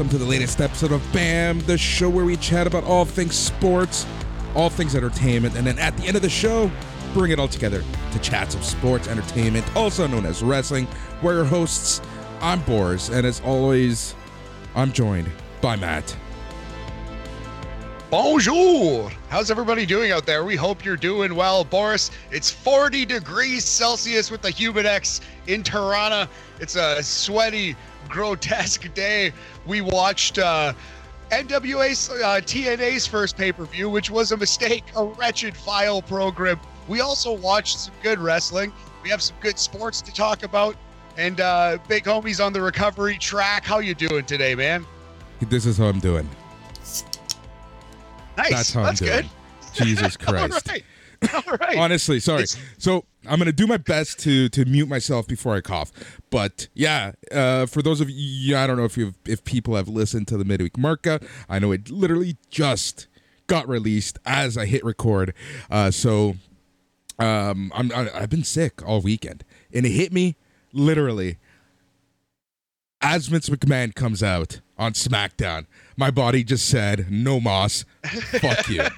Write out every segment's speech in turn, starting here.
welcome to the latest episode of BAM, the show where we chat about all things sports, all things entertainment, and then at the end of the show, bring it all together to chats of sports entertainment, also known as wrestling. We're your hosts. I'm Boris, and as always, I'm joined by Matt. Bonjour! How's everybody doing out there? We hope you're doing well. Boris, it's 40 degrees Celsius with the Humidex in Toronto. It's a sweaty, grotesque day. We watched uh, NWA's uh, TNA's first pay per view, which was a mistake, a wretched file program. We also watched some good wrestling. We have some good sports to talk about. And uh, big homies on the recovery track. How you doing today, man? This is how I'm doing. Nice. That's how That's I'm good. doing. Jesus Christ. Right. All right. Honestly, sorry. It's- So I'm gonna do my best to to mute myself before I cough. But yeah, uh, for those of you, I don't know if you if people have listened to the midweek Markout. I know it literally just got released as I hit record. Uh, so um, I'm I, I've been sick all weekend, and it hit me literally as Vince McMahon comes out on SmackDown. My body just said, "No moss, fuck you."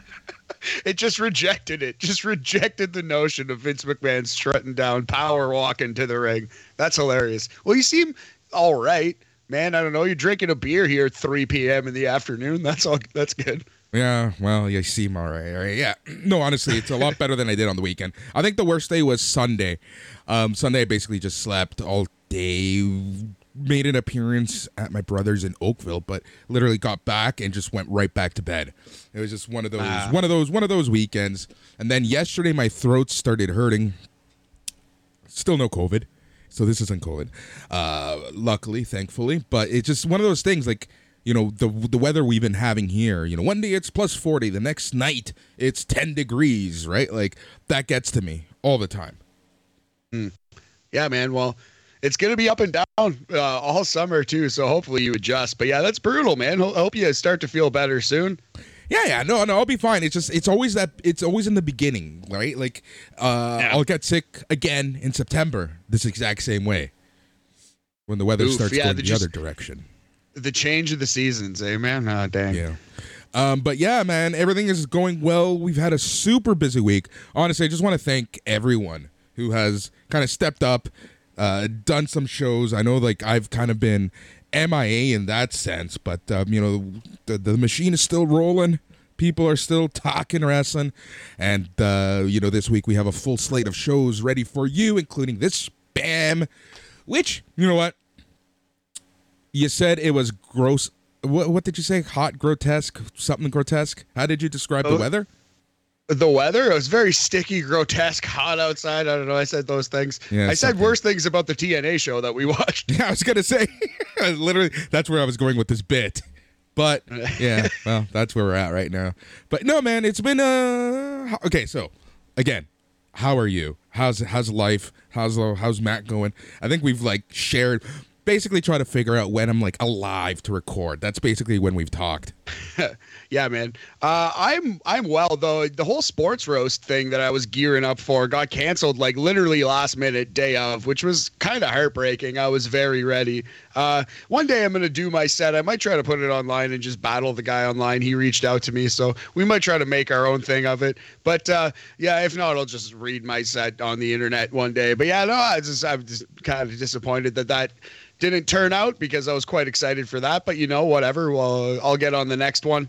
It just rejected it. Just rejected the notion of Vince McMahon strutting down, power walking to the ring. That's hilarious. Well, you seem all right, man. I don't know. You're drinking a beer here at 3 p.m. in the afternoon. That's all. That's good. Yeah, well, you seem all right. All right. Yeah. No, honestly, it's a lot better than I did on the weekend. I think the worst day was Sunday. Um, Sunday, I basically just slept all day, made an appearance at my brother's in Oakville, but literally got back and just went right back to bed. It was just one of those, Ah. one of those, one of those weekends. And then yesterday, my throat started hurting. Still no COVID. So this isn't COVID. Uh, luckily, thankfully, but it's just one of those things like, you know, the the weather we've been having here, you know, one day it's plus 40, the next night it's 10 degrees, right? Like that gets to me all the time. Yeah, man. Well, it's gonna be up and down uh, all summer too. So hopefully you adjust. But yeah, that's brutal, man. Ho- hope you start to feel better soon. Yeah, yeah, no, no, I'll be fine. It's just it's always that it's always in the beginning, right? Like uh Yeah. I'll get sick again in September this exact same way. When the weather Oof, starts yeah, going the just- other direction. The change of the seasons, eh, man? Ah, dang. Yeah. Um, but yeah, man, everything is going well. We've had a super busy week. Honestly, I just want to thank everyone who has kind of stepped up, uh, done some shows. I know, like I've kind of been MIA in that sense, but um, you know, the the machine is still rolling. People are still talking wrestling, and uh, you know, this week we have a full slate of shows ready for you, including this Bam, which you know what you said it was gross. What, what did you say? Hot, grotesque, something grotesque. How did you describe the Oh. weather? The weather, it was very sticky, grotesque, hot outside. I don't know. I said those things. Yeah, I said something. worse things about the TNA show that we watched. Yeah, I was gonna say. Literally, that's where I was going with this bit. But yeah, well, that's where we're at right now. But no, man, it's been uh okay. So again, how are you? How's how's life? How's uh, how's Matt going? I think we've like shared. Basically, try to figure out when I'm like alive to record. That's basically when we've talked. yeah, man. Uh, I'm I'm well though. The whole sports roast thing that I was gearing up for got canceled like literally last minute day of, which was kind of heartbreaking. I was very ready. Uh, one day I'm gonna do my set. I might try to put it online and just battle the guy online. He reached out to me, so we might try to make our own thing of it. But uh, yeah, if not, I'll just read my set on the internet one day. But yeah, no, I just I'm just kind of disappointed that that didn't turn out because I was quite excited for that. But you know, whatever. Well, I'll get on the next one.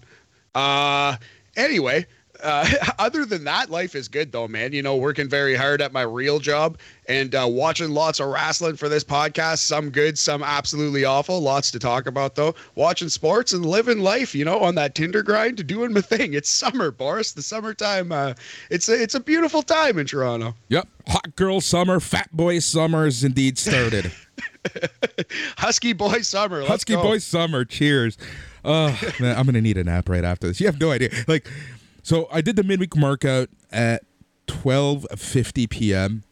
Uh, anyway, uh, other than that, life is good though, man. You know, working very hard at my real job and uh, watching lots of wrestling for this podcast. Some good, some absolutely awful. Lots to talk about though. Watching sports and living life, you know, on that Tinder grind, doing my thing. It's summer, Boris. The summertime. Uh, it's a, it's a beautiful time in Toronto. Yep, hot girl summer, fat boy summer is indeed started. Husky boy summer. Husky go. boy summer. Cheers. Oh man, I'm gonna need a nap right after this. You have no idea. Like, so I did the midweek markout at 12:50 p.m.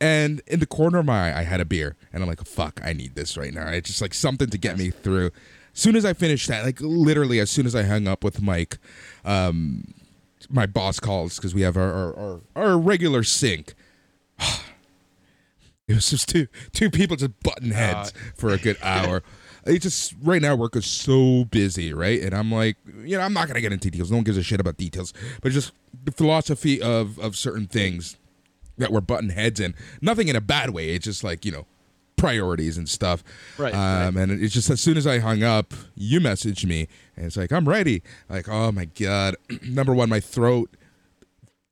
And in the corner of my eye, I had a beer, and I'm like, "Fuck, I need this right now." It's just like something to get me through. As soon as I finished that, like literally, as soon as I hung up with Mike, um, my boss calls because we have our our, our our regular sync. It was just two two people just butting heads for a good hour. It's just right now work is so busy, right? And I'm like, you know, I'm not gonna get into details. No one gives a shit about details, but just the philosophy of of certain things that we're button heads in. Nothing in a bad way. It's just like you know priorities and stuff. Right, Um, And it's just as soon as I hung up, you messaged me, and it's like I'm ready. Like, oh my god, number one, my throat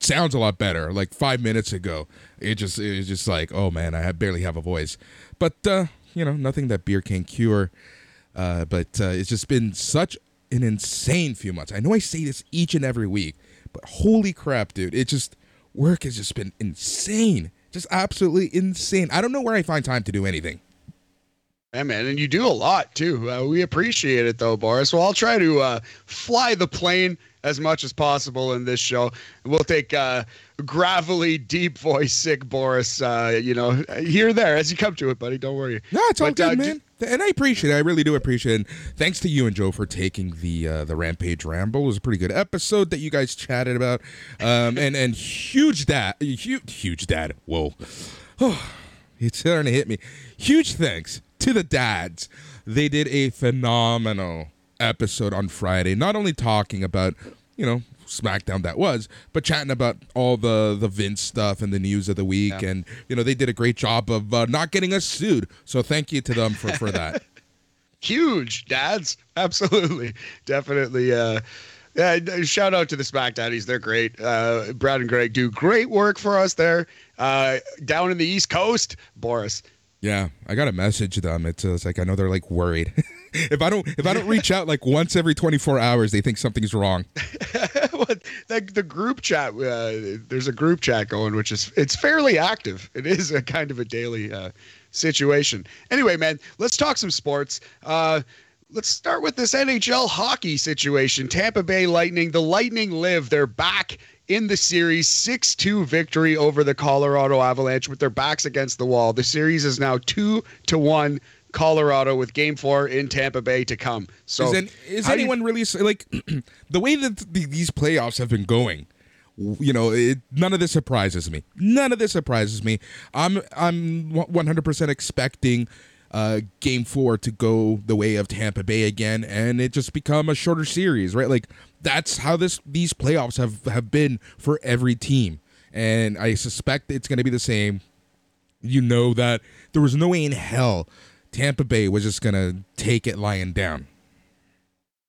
sounds a lot better. Like five minutes ago, it just it was just like, oh man, I barely have a voice. But uh, you know, nothing that beer can cure. Uh, but uh, it's just been such an insane few months. I know I say this each and every week, but holy crap, dude! It just work has just been insane, just absolutely insane. I don't know where I find time to do anything. Yeah, man, and you do a lot too. Uh, we appreciate it though, Boris. Well, I'll try to uh, fly the plane as much as possible in this show. We'll take uh, gravelly, deep voice, sick Boris, uh, you know, here there as you come to it, buddy. Don't worry. No, it's all But, good, uh, man. and I appreciate it. I really do appreciate it. And thanks to you and Joe for taking the uh, the Rampage Ramble. It was a pretty good episode that you guys chatted about. Um, and and huge dad, huge huge dad. Whoa, oh, it's starting to hit me. Huge thanks to the dads. They did a phenomenal episode on Friday. Not only talking about you know SmackDown that was, but chatting about all the the Vince stuff and the news of the week, Yeah. and you know they did a great job of uh, not getting us sued. So thank you to them for for that. Huge dads. Absolutely. Definitely. Uh, yeah, uh, shout out to the Smack Daddies. They're great. Uh, Brad and Greg do great work for us there. Uh, down in the East Coast, Boris. Yeah, I got to message them. It's, it's like I know they're like worried. if I don't if I don't reach out like once every 24 hours, they think something's wrong. What- the, the group chat uh, there's a group chat going which is it's fairly active. It is a kind of a daily uh, situation. Anyway man let's talk some sports. Uh, let's start with this nhl hockey situation. Tampa bay lightning the lightning live. They're back in the series 6-2 victory over the colorado avalanche with their backs against the wall. The series is now 2 to 1 colorado with game 4 in tampa bay to come so is, an- is do you- anyone really like the way that th- these playoffs have been going? You know, it, none of this surprises me. None of this surprises me. I'm I'm 100% expecting uh, Game Four to go the way of Tampa Bay again, and it just become a shorter series, right? Like that's how this these playoffs have have been for every team, and I suspect it's going to be the same you know that there was no way in hell Tampa Bay was just gonna take it lying down.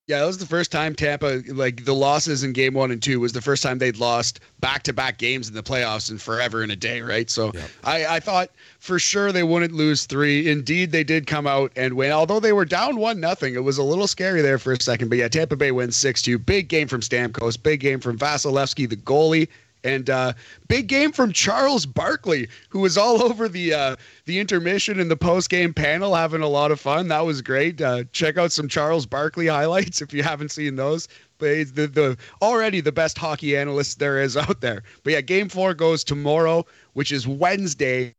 Yeah, that was the first time Tampa, like the losses in game one and two, was the first time they'd lost back to back games in the playoffs in forever in a day, right? So Yep. I, I thought for sure they wouldn't lose three. Indeed, they did come out and win. Although they were down one nothing, it was a little scary there for a second. But yeah, Tampa Bay wins six two. Big game from Stamkos. Big game from Vasilevskiy, the goalie. And uh, big game from Charles Barkley, who was all over the uh, the intermission and the post game panel, having a lot of fun. That was great. Uh, check out some Charles Barkley highlights if you haven't seen those. But the, the already the best hockey analyst there is out there. But yeah, game four goes tomorrow, which is Wednesday,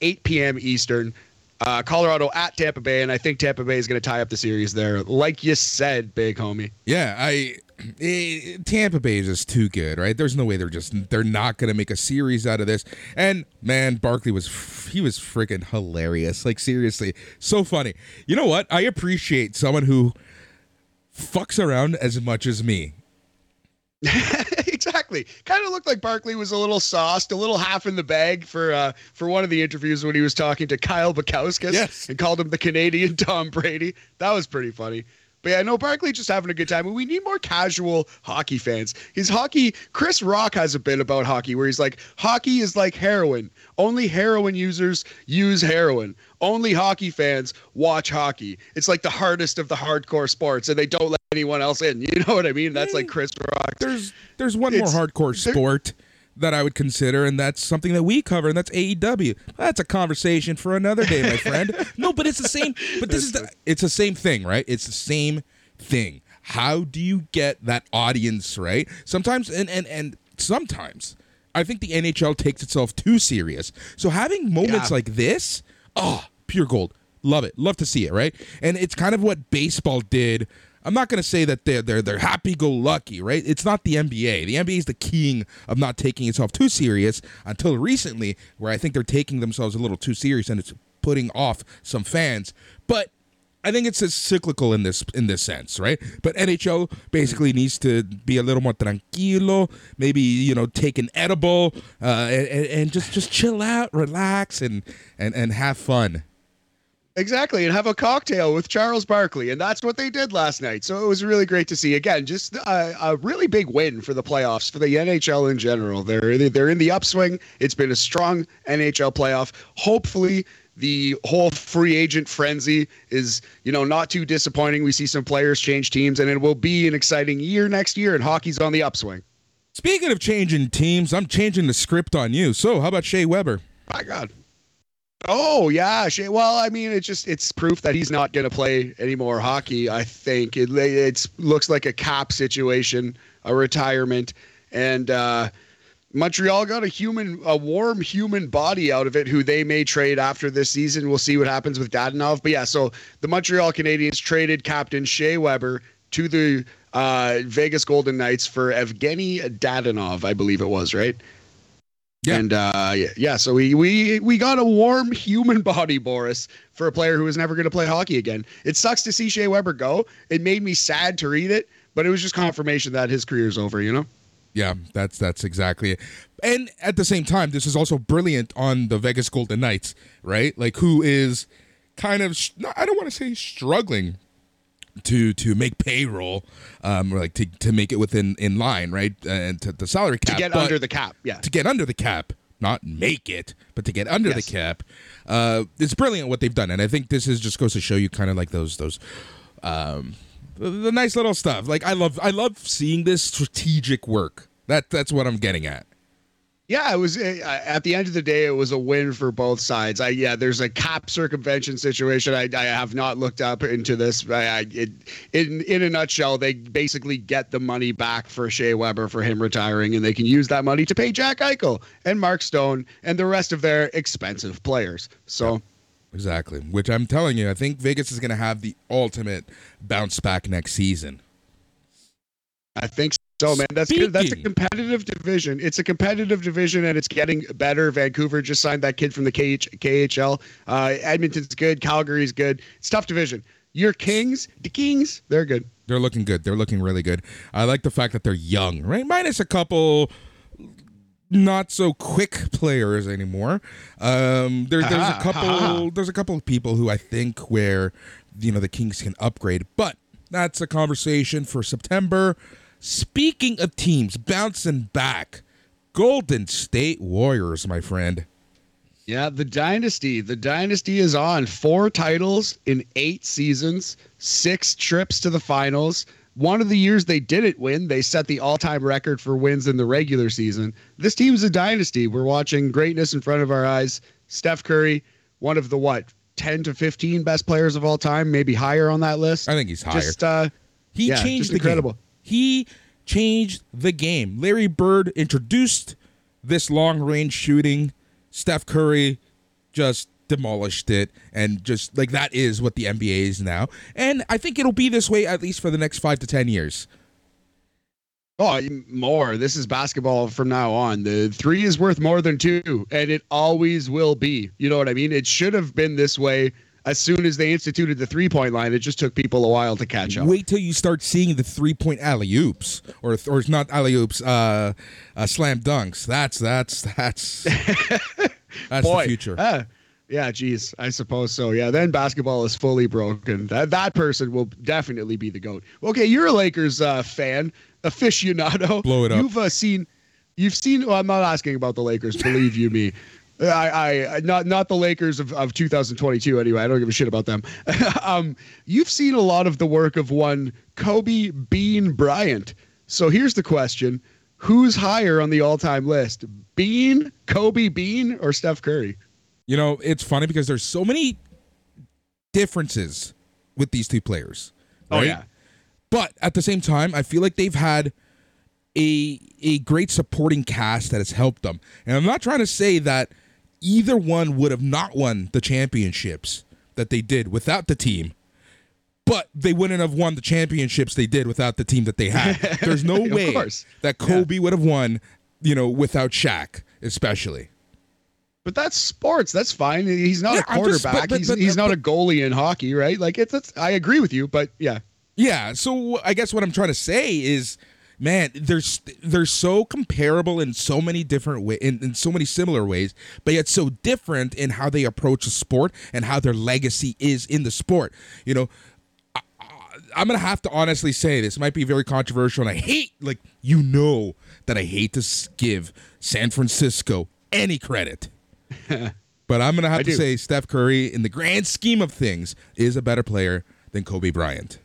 8 p.m. Eastern. Uh, Colorado at Tampa Bay, and I think Tampa Bay is going to tie up the series there, like you said, big homie. Yeah, I eh, Tampa Bay is just too good, right? There's no way they're just they're not gonna make a series out of this. And man, Barkley was he was freaking hilarious. Like seriously, so funny. You know what? I appreciate someone who fucks around as much as me. exactly. Kind of looked like Barkley was a little sauced, a little half in the bag for uh, for one of the interviews when he was talking to Kyle Bukauskas Yes. and called him the Canadian Tom Brady. That was pretty funny. But yeah, no, Barkley just having a good time. And we need more casual hockey fans. His hockey, Chris Rock has a bit about hockey where he's like, hockey is like heroin. Only heroin users use heroin. Only hockey fans watch hockey. It's like the hardest of the hardcore sports, and they don't let anyone else in. You know what I mean? That's like Chris Rock. There's there's one It's- more hardcore there- sport that I would consider, and that's something that we cover, and that's AEW. That's a conversation for another day, my friend. No, but it's the same. But this is the, it's the same thing, right? It's the same thing. How do you get that audience right? Sometimes, and and and sometimes, I think the NHL takes itself too serious. So having moments Yeah. like this, oh, pure gold. Love it. Love to see it, right? And it's kind of what baseball did. I'm not going to say that they're they're they're happy go lucky, right? It's not the NBA. The NBA is the king of not taking itself too serious until recently, where I think they're taking themselves a little too serious and it's putting off some fans. But I think it's cyclical in this in this sense, right? But NHL basically needs to be a little more tranquilo, maybe you know take an edible uh, and, and just just chill out, relax, and and and have fun. Exactly, and have a cocktail with Charles Barkley, and that's what they did last night. So it was really great to see. Again, just a, a, really big win for the playoffs for the NHL in general. They're they're in the upswing. It's been a strong NHL playoff. Hopefully, the whole free agent frenzy is you know not too disappointing. We see some players change teams, and it will be an exciting year next year. And hockey's on the upswing. Speaking of changing teams, I'm changing the script on you. So how about Shea Weber? My God. Oh yeah, well, I mean, it's just it's proof that he's not going to play any more hockey. I think it it looks like a cap situation, a retirement, and uh, Montreal got a human, a warm human body out of it, who they may trade after this season. We'll see what happens with Dadonov. But yeah, so the Montreal Canadiens traded captain Shea Weber to the uh, Vegas Golden Knights for Evgeny Dadonov, I believe it was, right? Yeah. And uh, yeah, so we we we got a warm human body, Boris, for a player who was never going to play hockey again. It sucks to see Shea Weber go. It made me sad to read it, but it was just confirmation that his career's over. You know. Yeah, that's that's exactly it. And at the same time, this is also brilliant on the Vegas Golden Knights, right? Like who is kind of I don't want to say struggling to to make payroll, um, like to, to make it within in line, right, and to the salary cap to get under the cap, yeah, to get under the cap, not make it, but to get under yes. the cap. Uh, it's brilliant what they've done, and I think this is just goes to show you kind of like those those. Um, the, the nice little stuff. Like I love, I love seeing this strategic work. That that's what I'm getting at. Yeah, it was eh, at the end of the day, it was a win for both sides. I yeah, there's a cap circumvention situation. I, I have not looked up into this. I, I it, in in a nutshell, they basically get the money back for Shea Weber for him retiring, and they can use that money to pay Jack Eichel and Mark Stone and the rest of their expensive players. So. Exactly. Which I'm telling you, I think Vegas is going to have the ultimate bounce back next season. I think so, man, that's good. That's a competitive division. It's a competitive division, and it's getting better. Vancouver just signed that kid from the KH, KHL. Uh, Edmonton's good. Calgary's good. It's tough division. Your Kings, the Kings, they're good. They're looking good. They're looking really good. I like the fact that they're young, right? Minus a couple not so quick players anymore. Um, there, there's a couple. There's a couple of people who I think where you know the Kings can upgrade, but that's a conversation for September. Speaking of teams bouncing back, Golden State Warriors, my friend. Yeah, the dynasty. The dynasty is on. Four titles in eight seasons, six trips to the finals. One of the years they didn't win, they set the all time record for wins in the regular season. This team's a dynasty. We're watching greatness in front of our eyes. Steph Curry, one of the what, 10 to 15 best players of all time, maybe higher on that list. I think he's higher. Just, uh, he yeah, changed the incredible. Game. He changed the game. Larry Bird introduced this long range shooting. Steph Curry just demolished it and just like that is what the NBA is now. And I think it'll be this way at least for the next 5 to 10 years. Oh, more. This is basketball from now on. The three is worth more than two, and it always will be. You know what I mean? It should have been this way as soon as they instituted the three point line, it just took people a while to catch up. Wait till you start seeing the three point alley oops, or or not alley oops, uh, uh, slam dunks. That's that's that's that's Boy, the future. Uh, yeah, geez, I suppose so. Yeah, then basketball is fully broken. That that person will definitely be the goat. Okay, you're a Lakers uh, fan, aficionado. Blow it up. You've uh, seen, you've seen. Well, I'm not asking about the Lakers. Believe you me. I, I not not the Lakers of, of 2022 anyway. I don't give a shit about them. um, you've seen a lot of the work of one Kobe Bean Bryant. So here's the question: Who's higher on the all-time list, Bean, Kobe Bean, or Steph Curry? You know, it's funny because there's so many differences with these two players. Oh, right? Oh yeah. But at the same time, I feel like they've had a a great supporting cast that has helped them. And I'm not trying to say that either one would have not won the championships that they did without the team. But they wouldn't have won the championships they did without the team that they had. There's no way that Kobe yeah. would have won, you know, without Shaq, especially. But that's sports. That's fine. He's not Yeah, a I'm just- but- quarterback. but- he's but- he's not a goalie in hockey, right? Like it's, it's. I agree with you, but yeah. Yeah, so I guess what I'm trying to say is, man, there's they're so comparable in so many different ways, in, in so many similar ways, but yet so different in how they approach a sport and how their legacy is in the sport. You know, I, I'm gonna have to honestly say this might be very controversial, and I hate, like, you know, that I hate to give San Francisco any credit. But I'm gonna have I to do. say Steph Curry, in the grand scheme of things, is a better player than Kobe Bryant.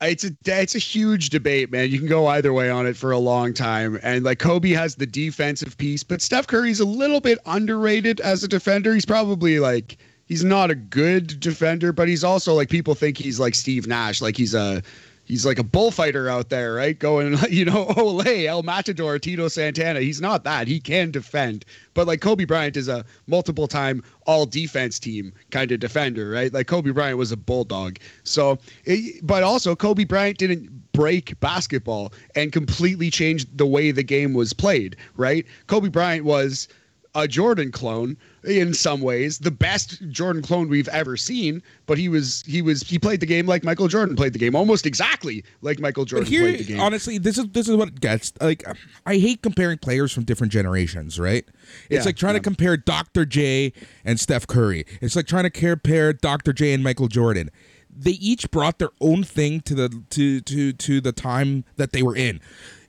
It's a it's a huge debate, man. You can go either way on it for a long time. And like Kobe has the defensive piece, but Steph Curry's a little bit underrated as a defender. He's probably like he's not a good defender, but he's also like people think he's like Steve Nash, like he's a he's like a bullfighter out there, right? Going, you know, Olay, El Matador, Tito Santana. He's not that. He can defend. But like Kobe Bryant is a multiple time all defense team kind of defender, right? Like Kobe Bryant was a bulldog. So, it, but also Kobe Bryant didn't break basketball and completely change the way the game was played, right? Kobe Bryant was a Jordan clone in some ways, the best Jordan clone we've ever seen. But he was he was he played the game like Michael Jordan played the game, almost exactly like Michael Jordan here, played the game. honestly, this is this is what it gets like. I hate comparing players from different generations, right? It's Yeah, like trying to compare Dr. J and Steph Curry. It's like trying to compare Dr. J and Michael Jordan. They each brought their own thing to the to to to the time that they were in.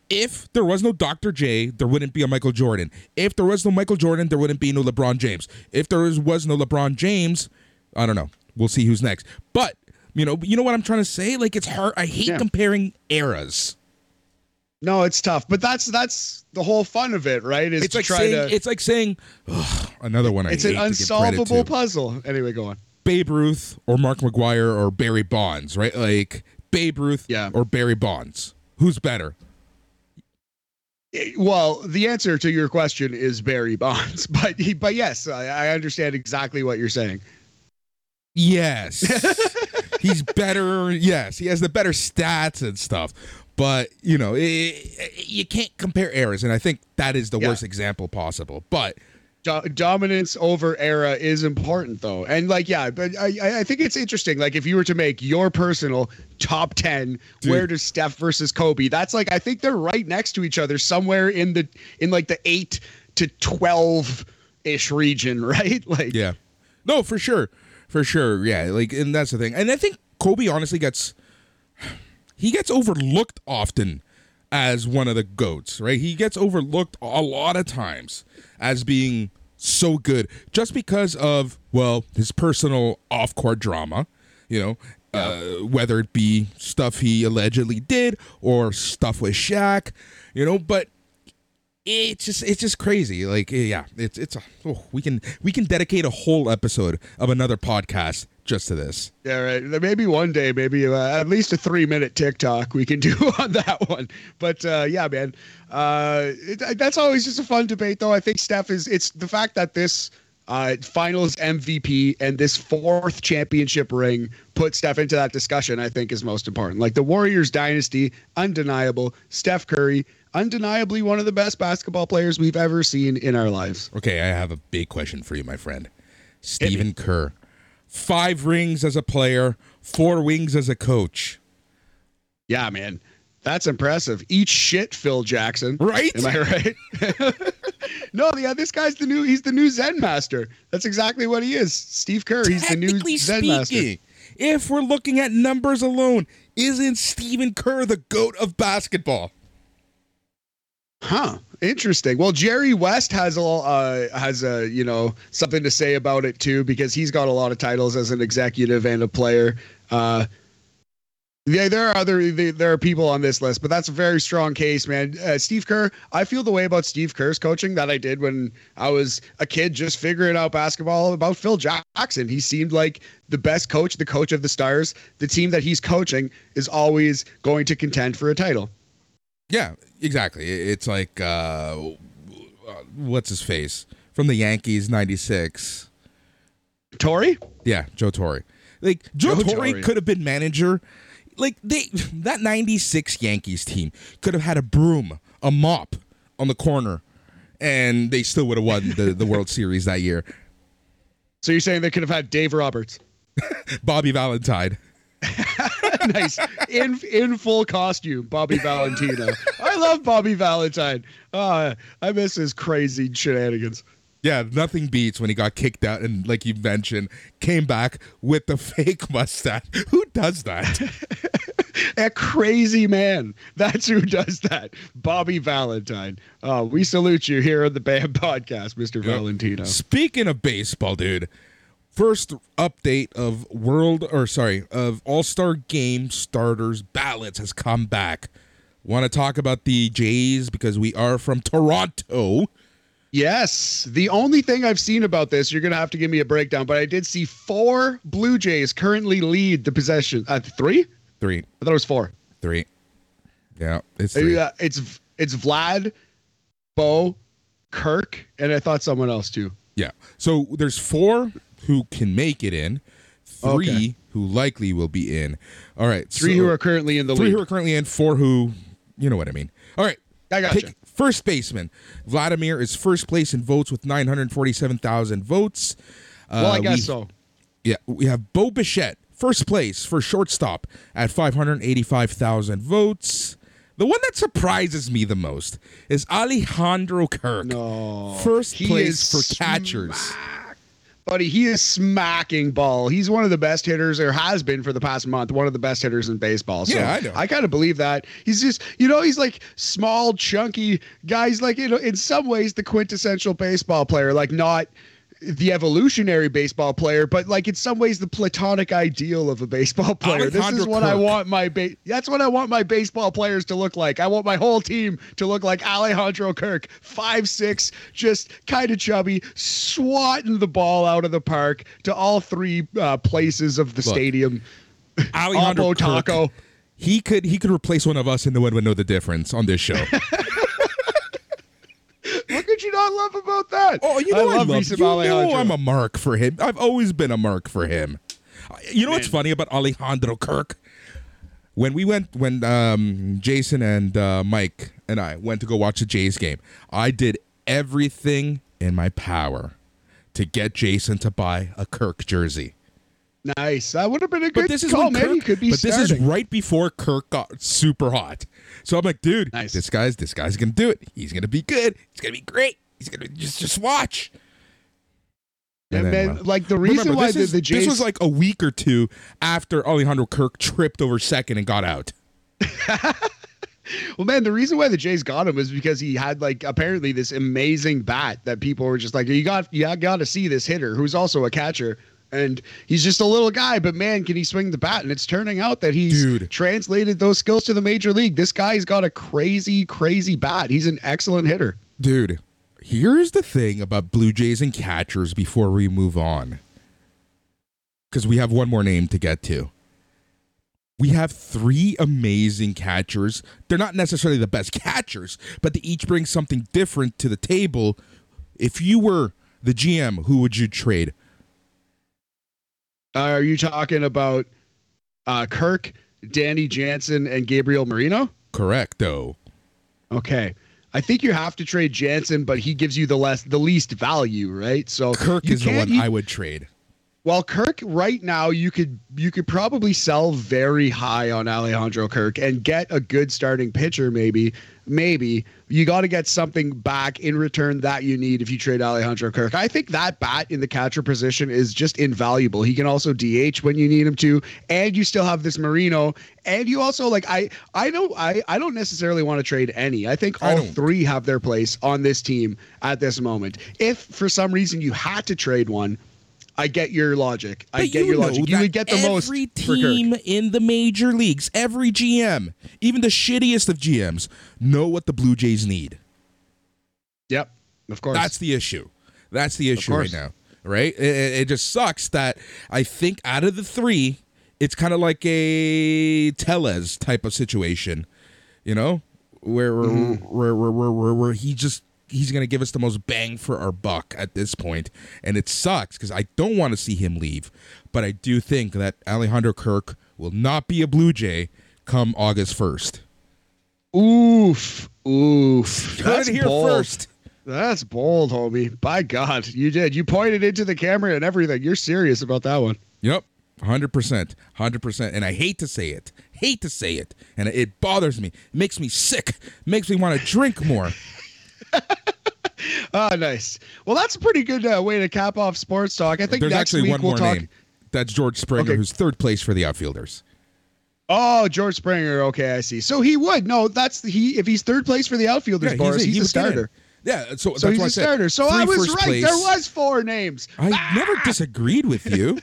If there was no Dr. J, there wouldn't be a Michael Jordan. If there was no Michael Jordan, there wouldn't be no LeBron James. If there was, was no LeBron James, I don't know. We'll see who's next. But you know, you know what I'm trying to say? Like it's hard. I hate Yeah. comparing eras. no, it's tough, but that's that's the whole fun of it, right? Is It's to like try saying to. it's like saying ugh, another one. I it's an to give credit unsolvable puzzle. Anyway, go on. Babe Ruth or Mark McGwire or Barry Bonds, right? Like Babe Ruth Yeah. or Barry Bonds. Who's better? Eh, Well, the answer to your question is Barry Bonds, but he, but yes, I, I understand exactly what you're saying. Yes. He's better. Yes, he has the better stats and stuff. But, you know, it, it- you can't compare errors, And I think that is the Yeah. worst example possible. But Do- dominance over era is important though and like yeah but I, I- think it's interesting like if you were to make your personal top 10 Dude. where does steph versus kobe that's like i think they're right next to each other somewhere in the in like the 8 to 12 ish region right like Yeah. No, for sure. For sure. Yeah. Like, and that's the thing. And I think Kobe honestly gets, he gets overlooked often as one of the GOATs, right? He gets overlooked a lot of times as being so good just because of, well, his personal off court drama, you know, uh, whether it be stuff he allegedly did or stuff with Shaq, you know, but it's just it's just crazy like yeah it's it's a, oh, we can we can dedicate a whole episode of another podcast just to this Yeah, right. Maybe one day, maybe uh, at least a three minute TikTok we can do on that one. But uh, yeah, man, uh, it, that's always just a fun debate, though. I think Steph is. It's the fact that this uh, Finals MVP and this fourth championship ring put Steph into that discussion. I think is most important. Like the Warriors dynasty, undeniable. Steph Curry, undeniably one of the best basketball players we've ever seen in our lives. okay i have a big question for you my friend stephen kerr five rings as a player four wings as a coach Yeah, man. That's impressive. Eat shit, Phil Jackson. Right? Am I right? no, yeah, this guy's the new he's the new Zen master. That's exactly what he is. Steve Kerr, he's the new Zen master. if we're looking at numbers alone isn't stephen kerr the goat of basketball Huh. Interesting. Well, Jerry West has a uh, has a you know something to say about it too because he's got a lot of titles as an executive and a player. Uh, yeah, there are other there are people on this list, but that's a very strong case, man. Uh, Steve Kerr, I feel the way about Steve Kerr's coaching that I did when I was a kid, just figuring out basketball about Phil Jackson. He seemed like the best coach, the coach of the stars. The team that he's coaching is always going to contend for a title. Yeah, exactly. It's like uh what's his face from the Yankees '96. Torre, Yeah, Joe Torre. Like Joe, Joe Torre Torre. could have been manager. Like they that '96 Yankees team could have had a broom, a mop on the corner, and they still would have won the, the World Series that year. So you're saying they could have had Dave Roberts? Bobby Valentine. nice in in full costume, Bobby Valentino. I love Bobby Valentine. Uh, I miss his crazy shenanigans. Yeah, nothing beats when he got kicked out and, like you mentioned, came back with the fake mustache. Who does that? A crazy man. That's who does that. Bobby Valentine. Uh, we salute you here on the BAM podcast, Mr. Yep. Valentino. Speaking of baseball, dude, first update of World or sorry, of All-Star Game starters ballots has come back. Want to talk about the Jays because we are from Toronto. Yes. The only thing I've seen about this, you're going to have to give me a breakdown, but I did see four Blue Jays currently lead the possession. Uh, three? Three. I thought it was four. Three. Yeah, it's three. Uh, it's it's Vlad, Bo, Kirk, and I thought someone else too. Yeah. So there's four who can make it in, three okay. who likely will be in. All right. Three so who are currently in the three league. who are currently in, four who, you know what I mean. All right. I got gotcha. First baseman. Vladimir is first place in votes with 947,000 votes. Uh, well, I guess we, so. Yeah. We have Bo Bichette, first place for shortstop at 585,000 votes. The one that surprises me the most is Alejandro Kirk. No. First place for catchers. Smack buddy, he is smacking ball. He's one of the best hitters, or has been for the past month, one of the best hitters in baseball. So yeah, I know. I kind of believe that. He's just, you know, he's like small, chunky guys. Like, you know, in some ways, the quintessential baseball player. Like, not the evolutionary baseball player, but like in some ways the platonic ideal of a baseball player. Alejandro this is what Kirk. I want my ba- that's what I want my baseball players to look like. I want my whole team to look like Alejandro Kirk, five six, just kind of chubby, swatting the ball out of the park to all three uh, places of the look, stadium. Alejandro Kirk, Taco. He could he could replace one of us and no one would know the difference on this show. What could you not love about that? Oh, you know I, love, I love you know I'm a mark for him. I've always been a mark for him. You know Man. what's funny about Alejandro Kirk? When we went, when um, Jason and uh, Mike and I went to go watch the Jays game, I did everything in my power to get Jason to buy a Kirk jersey. Nice. That would have been a good but this is call. Kirk, he could be But starting. this is right before Kirk got super hot. So I'm like, dude, nice. this guy's this guy's gonna do it. He's gonna be good. He's gonna be great. He's gonna just just watch. And, and then, well, like the reason remember, why this, is, the Jays... this was like a week or two after Alejandro Kirk tripped over second and got out. well, man, the reason why the Jays got him was because he had like apparently this amazing bat that people were just like, you got you got to see this hitter who's also a catcher and he's just a little guy, but man, can he swing the bat? And it's turning out that he's Dude. translated those skills to the major league. This guy's got a crazy, crazy bat. He's an excellent hitter. Dude, here's the thing about Blue Jays and catchers before we move on. Because we have one more name to get to. We have three amazing catchers. They're not necessarily the best catchers, but they each bring something different to the table. If you were the GM, who would you trade? Uh, are you talking about uh, Kirk, Danny Jansen, and Gabriel Moreno? Correcto. Okay. I think you have to trade Jansen, but he gives you the less the least value, right? So Kirk is the one you, I would trade. Well, Kirk, right now you could you could probably sell very high on Alejandro Kirk and get a good starting pitcher, maybe. Maybe you got to get something back in return that you need if you trade Alejandro Kirk. I think that bat in the catcher position is just invaluable. He can also DH when you need him to, and you still have this Moreno, and you also like I I don't I I don't necessarily want to trade any. I think all I three have their place on this team at this moment. If for some reason you had to trade one, I get your logic. I but get you your logic. You would get the every most. Every team in the major leagues, every GM, even the shittiest of GMs, know what the Blue Jays need. Yep, of course. That's the issue. That's the issue right now. Right? It, it, just sucks that I think out of the three, it's kind of like a Tellez type of situation, you know, where mm-hmm. where, where, where, where, where he just he's going to give us the most bang for our buck at this point, and it sucks because I don't want to see him leave, but I do think that Alejandro Kirk will not be a Blue Jay come August first. Oof, oof. That's here bold. first. That's bold, homie. By God, you did. You pointed into the camera and everything. You're serious about that one. Yep. 100%. 100%. And I hate to say it. Hate to say it. And it bothers me. It makes me sick. It makes me want to drink more. Oh, nice. Well, that's a pretty good uh, way to cap off sports talk. I think There's next actually week one we'll more talk. name. That's George Springer, Okay. who's third place for the outfielders. Oh, George Springer. Okay, I see. So he would. No, that's he. If he's third place for the outfielders, Boris, he's, he a would get in. starter. Yeah, so, So that's he's a starter. So I was right. place. There was four names. I never disagreed with you.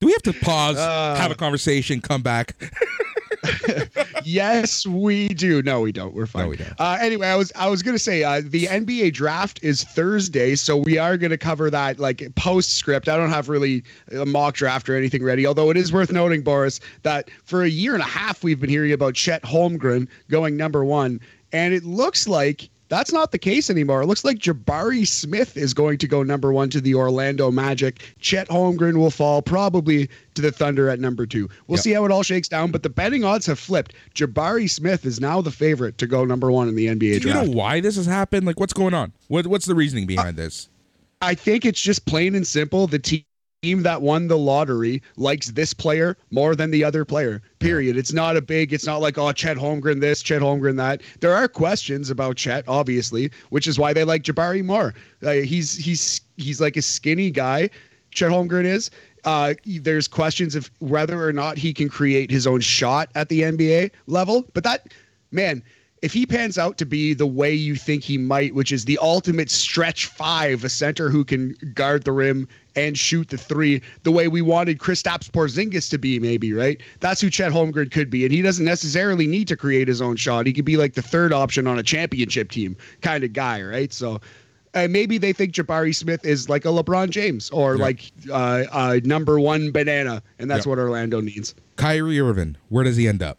Do we have to pause, Uh. have a conversation, come back? yes, we do. No, we don't. We're fine. No, we don't. Uh, anyway, I was I was gonna say uh, the NBA draft is Thursday, so we are gonna cover that like postscript. I don't have really a mock draft or anything ready. Although it is worth noting, Boris, that for a year and a half we've been hearing about Chet Holmgren going number one, and it looks like. That's not the case anymore. It looks like Jabari Smith is going to go number one to the Orlando Magic. Chet Holmgren will fall probably to the Thunder at number two. We'll Yep. see how it all shakes down, but the betting odds have flipped. Jabari Smith is now the favorite to go number one in the NBA draft. Do you know why this has happened? Like, what's going on? What, what's the reasoning behind this? I think it's just plain and simple. The te- team that won the lottery likes this player more than the other player. Period. It's not a big. It's not like oh Chet Holmgren this, Chet Holmgren that. There are questions about Chet, obviously, which is why they like Jabari more. Uh, he's he's he's like a skinny guy. Chet Holmgren is. Uh, there's questions of whether or not he can create his own shot at the NBA level. But that man, if he pans out to be the way you think he might, which is the ultimate stretch five, a center who can guard the rim and shoot the three, the way we wanted Kristaps Porzingis to be, maybe right? That's who Chet Holmgren could be, and he doesn't necessarily need to create his own shot. He could be like the third option on a championship team kind of guy, right? So. Uh, maybe they think Jabari Smith is like a LeBron James or Yeah. like uh, uh, number one banana, and that's Yeah. what Orlando needs. Kyrie Irving, where does he end up?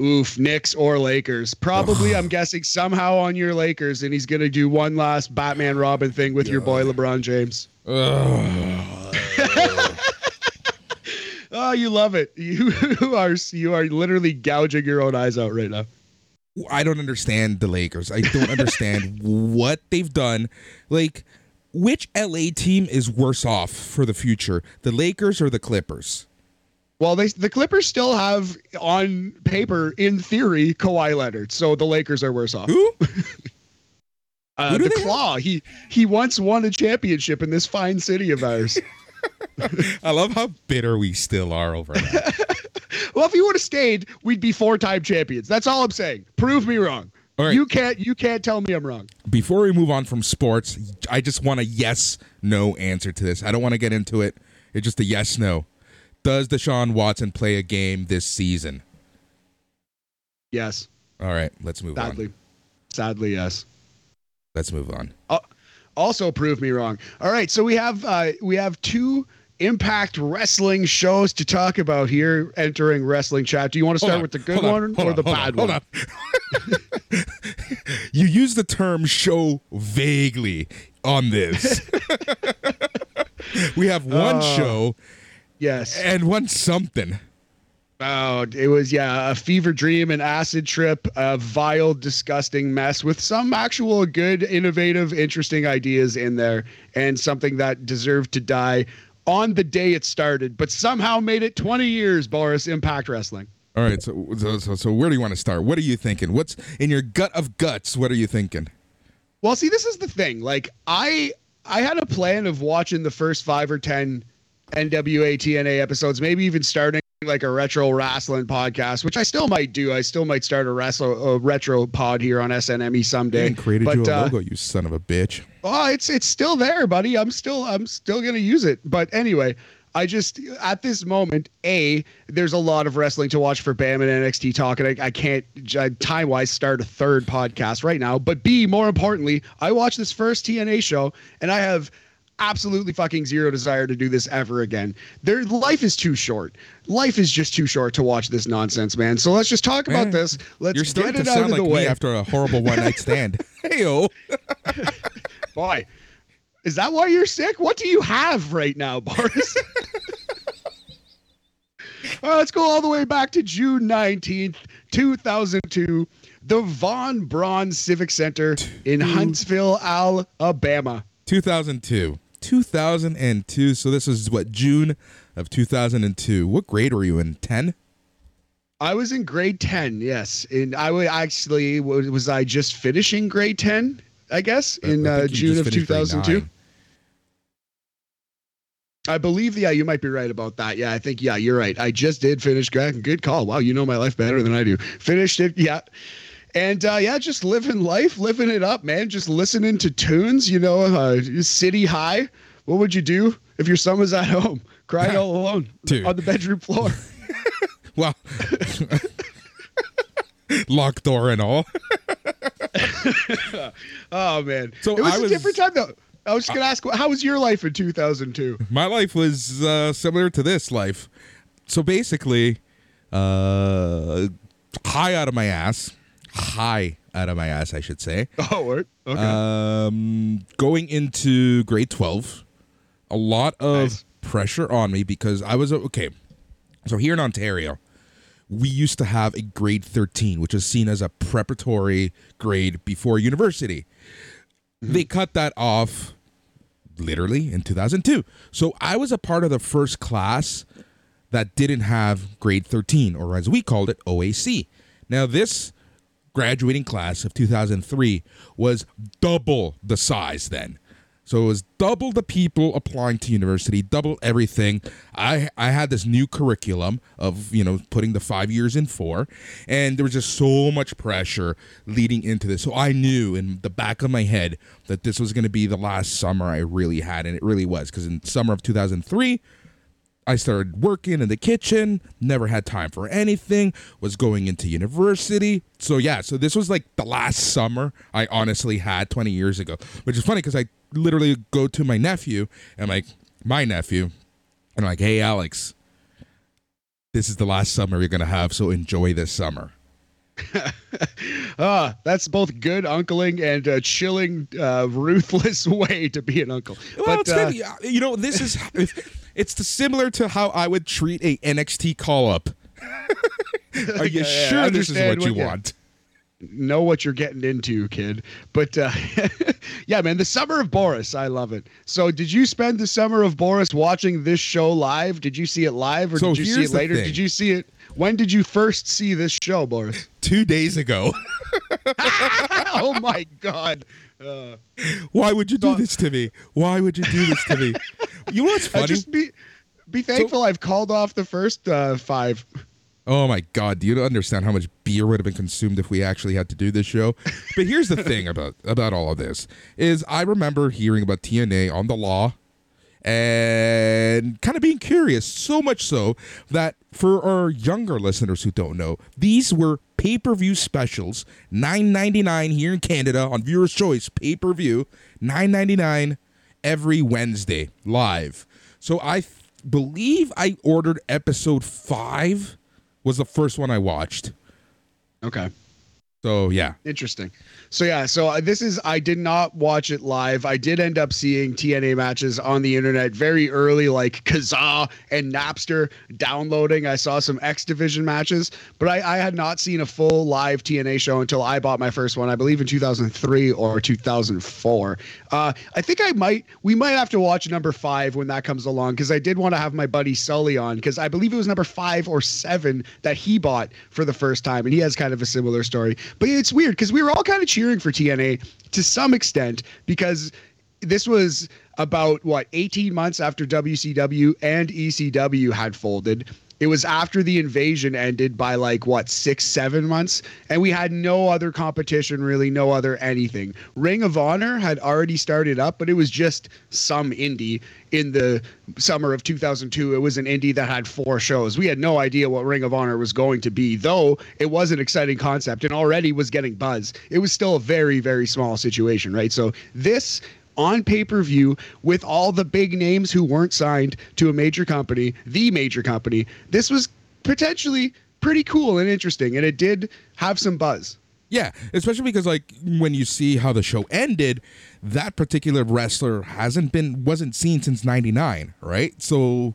Oof, Knicks or Lakers. Probably, I'm guessing somehow on your Lakers, and he's gonna do one last Batman Robin thing with your boy LeBron James. Oh, you love it. You are you are literally gouging your own eyes out right now. I don't understand the Lakers. I don't understand what they've done. Like, which LA team is worse off for the future, the Lakers or the Clippers? Well, they the Clippers still have on paper, in theory, Kawhi Leonard, so the Lakers are worse off. Who? Uh, the they have? Claw. He he once won a championship in this fine city of ours. I love how bitter we still are over that. well, if you would have stayed, we'd be four-time champions. That's all I'm saying. Prove me wrong. Right. You can't you can't tell me I'm wrong. Before we move on from sports, I just want a yes no answer to this. I don't want to get into it. It's just a yes no. Does Deshaun Watson play a game this season? Yes, All right, let's move on. sadly, sadly, yes. Let's move on. also prove me wrong. All right, so we have uh, we have two Impact Wrestling shows to talk about here. Entering wrestling chat. Do you want to start on, with the good hold on, one or on, the bad on, one? hold on. you use the term show vaguely on this. we have one Uh, show Yes. and one something. Oh, it was yeah, a fever dream, an acid trip, a vile, disgusting mess with some actual good, innovative, interesting ideas in there, and something that deserved to die on the day it started, but somehow made it 20 years. Boris Impact Wrestling. All right, so, so so so where do you want to start? What are you thinking? What's in your gut of guts? What are you thinking? Well, see, this is the thing. Like, I I had a plan of watching the first five or ten NWA TNA episodes, maybe even starting like a retro wrestling podcast, which I still might do. I still might start a wrestle a retro pod here on SNME someday. even created but, you a uh, logo, you son of a bitch. Oh, it's it's still there, buddy. I'm still I'm still gonna use it. But anyway, I just at this moment, a there's a lot of wrestling to watch for Bam and NXT talk, and I, I can't time wise start a third podcast right now. But b more importantly, I watched this first TNA show, and I have absolutely fucking zero desire to do this ever again. Their life is too short. Life is just too short to watch this nonsense, man. So let's just talk about Man, this. Let's You're starting get to out sound of like the me after a horrible one night stand. Heyo. Boy, is that why you're sick? What do you have right now, Boris? all right, let's go all the way back to June 19th, 2002. the Von Braun Civic Center in Huntsville, Alabama. 2002. 2002. So this is what June of 2002. What grade were you in? 10? I was in grade 10, yes. And I would actually was I just finishing grade 10, I guess, in uh, June of 2002. I believe, the yeah, you might be right about that. Yeah, I think, yeah, you're right. I just did finish grad. Good call. Wow, you know my life better than I do. Finished it, yeah. And uh, yeah, just living life, living it up, man. Just listening to tunes, you know, uh, City High. What would you do if your son was at home, crying all alone Dude. on the bedroom floor? well, locked door and all. oh man, so it was, was a different time though. I was just gonna ask, how was your life in 2002? My life was uh, similar to this life. So basically, uh, high out of my ass, high out of my ass, I should say. Oh, word. Okay. Um, going into grade 12, a lot of nice. pressure on me because I was okay. So here in Ontario, we used to have a grade 13, which is seen as a preparatory grade before university. Mm-hmm. They cut that off literally in 2002. So I was a part of the first class that didn't have grade 13, or as we called it, OAC. Now, this graduating class of 2003 was double the size then. So it was double the people applying to university, double everything. I I had this new curriculum of you know putting the five years in four, and there was just so much pressure leading into this. So I knew in the back of my head that this was going to be the last summer I really had, and it really was because in summer of 2003 I started working in the kitchen, never had time for anything, was going into university. So, yeah, so this was like the last summer I honestly had 20 years ago, which is funny because I literally go to my nephew and like, my nephew, and I'm like, hey, Alex, this is the last summer you're going to have, so enjoy this summer. ah, that's both good uncling and a chilling, uh, ruthless way to be an uncle. Well, but, uh, you know, this is it's the, similar to how I would treat a NXT call up. Are you yeah, sure this is what, what you want? Know what you're getting into, kid. But uh, yeah, man, the summer of Boris, I love it. So, did you spend the summer of Boris watching this show live? Did you see it live, or so did you see it later? Did you see it? When did you first see this show, Boris? Two days ago. oh my god. Uh, Why would you do this to me? Why would you do this to me? You know what's funny? just be be thankful so, I've called off the first uh, five. Oh my god, do you understand how much beer would have been consumed if we actually had to do this show? But here's the thing about about all of this is I remember hearing about TNA on the law and kind of being curious, so much so that for our younger listeners who don't know, these were pay per view specials, nine ninety nine here in Canada on Viewer's Choice pay per view, nine ninety nine every Wednesday live. So I believe I ordered episode five was the first one I watched. Okay. So yeah, interesting. So yeah, so uh, this is I did not watch it live. I did end up seeing TNA matches on the internet very early, like Kazaa and Napster downloading. I saw some X Division matches, but I, I had not seen a full live TNA show until I bought my first one. I believe in 2003 or 2004. Uh, I think I might we might have to watch number five when that comes along because I did want to have my buddy Sully on because I believe it was number five or seven that he bought for the first time, and he has kind of a similar story. But it's weird because we were all kind of cheering for TNA to some extent because this was about what 18 months after WCW and ECW had folded. It was after the invasion ended by like what six, seven months, and we had no other competition, really, no other anything. Ring of Honor had already started up, but it was just some indie in the summer of 2002. It was an indie that had four shows. We had no idea what Ring of Honor was going to be, though it was an exciting concept and already was getting buzz. It was still a very, very small situation, right? So this on pay per view with all the big names who weren't signed to a major company, the major company. This was potentially pretty cool and interesting, and it did have some buzz. Yeah, especially because like when you see how the show ended, that particular wrestler hasn't been wasn't seen since '99, right? So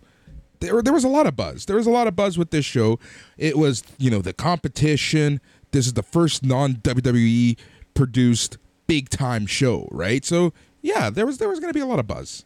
there there was a lot of buzz. There was a lot of buzz with this show. It was you know the competition, this is the first non WWE produced big time show, right? So yeah, there was there was going to be a lot of buzz.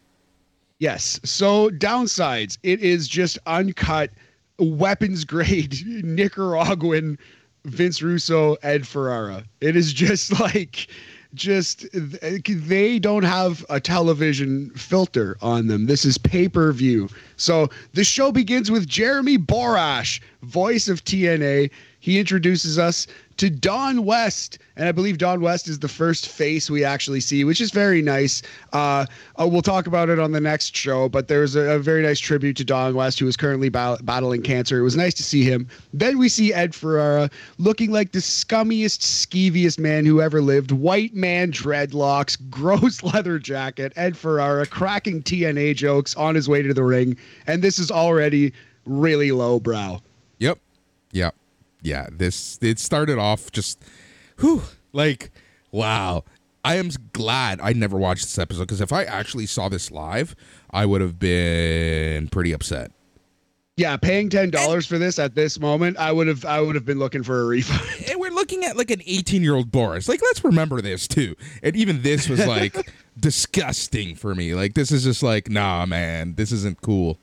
Yes. So downsides, it is just uncut, weapons grade Nicaraguan Vince Russo, Ed Ferrara. It is just like just they don't have a television filter on them. This is pay-per-view. So the show begins with Jeremy Borash, voice of TNA. He introduces us to Don West, and I believe Don West is the first face we actually see, which is very nice. Uh, uh, we'll talk about it on the next show, but there's a, a very nice tribute to Don West, who is currently ba- battling cancer. It was nice to see him. Then we see Ed Ferrara looking like the scummiest, skeeviest man who ever lived. White man dreadlocks, gross leather jacket. Ed Ferrara cracking TNA jokes on his way to the ring, and this is already really lowbrow. Yep. Yep yeah, this it started off just, whew, like, wow. I am glad I never watched this episode because if I actually saw this live, I would have been pretty upset. Yeah, paying ten dollars for this at this moment, I would have I would have been looking for a refund. And we're looking at like an eighteen year old Boris. Like, let's remember this too. And even this was like disgusting for me. Like, this is just like, nah, man, this isn't cool.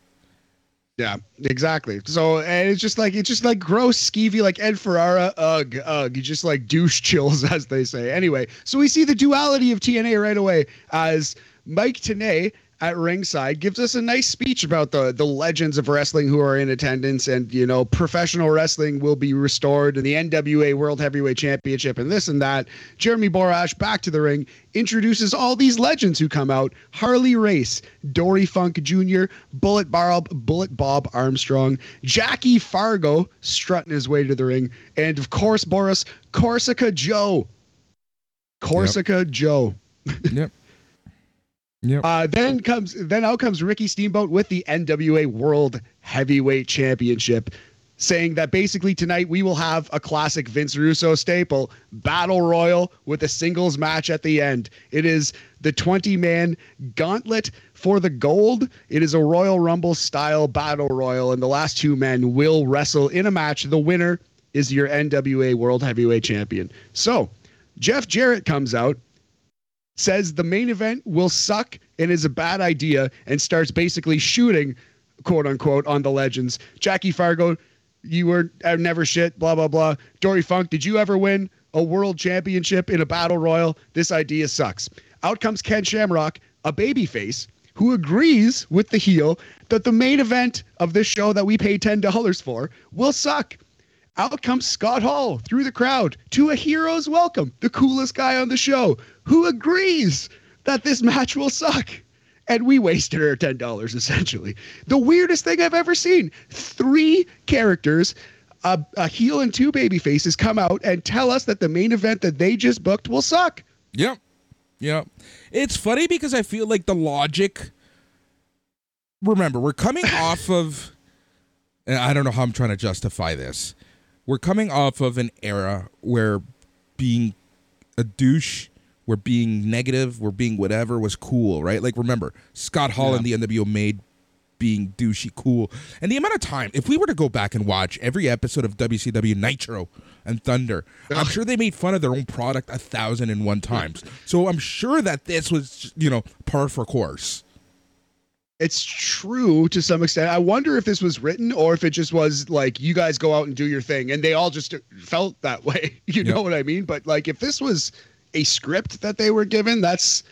Yeah, exactly. So and it's just like it's just like gross, skeevy, like Ed Ferrara, ugh, ugh. You just like douche chills, as they say. Anyway, so we see the duality of TNA right away as Mike Tenay at ringside gives us a nice speech about the the legends of wrestling who are in attendance and you know professional wrestling will be restored and the NWA World Heavyweight Championship and this and that. Jeremy Borash back to the ring introduces all these legends who come out: Harley Race, Dory Funk Jr., Bullet Bob, Bullet Bob Armstrong, Jackie Fargo strutting his way to the ring, and of course Boris Corsica Joe. Corsica yep. Joe. yep. Yep. Uh, then comes then out comes Ricky Steamboat with the NWA World Heavyweight Championship, saying that basically tonight we will have a classic Vince Russo staple battle royal with a singles match at the end. It is the 20 man gauntlet for the gold. It is a Royal Rumble style battle royal, and the last two men will wrestle in a match. The winner is your NWA World Heavyweight Champion. So Jeff Jarrett comes out says the main event will suck and is a bad idea and starts basically shooting, quote unquote, on the legends. Jackie Fargo, you were uh, never shit, blah, blah, blah. Dory Funk, did you ever win a world championship in a battle royal? This idea sucks. Out comes Ken Shamrock, a babyface, who agrees with the heel that the main event of this show that we pay $10 for will suck. Out comes Scott Hall through the crowd to a hero's welcome, the coolest guy on the show, who agrees that this match will suck. And we wasted our $10 essentially. The weirdest thing I've ever seen. Three characters, a, a heel and two baby faces come out and tell us that the main event that they just booked will suck. Yep. Yep. It's funny because I feel like the logic. Remember, we're coming off of. I don't know how I'm trying to justify this we're coming off of an era where being a douche, where being negative, where being whatever was cool, right? Like remember, Scott Hall yeah. and the NWO made being douchey cool. And the amount of time, if we were to go back and watch every episode of WCW Nitro and Thunder, I'm sure they made fun of their own product a thousand and one times. So I'm sure that this was, you know, par for course it's true to some extent. I wonder if this was written or if it just was like you guys go out and do your thing and they all just felt that way. You yep. know what I mean? But like if this was a script that they were given, that's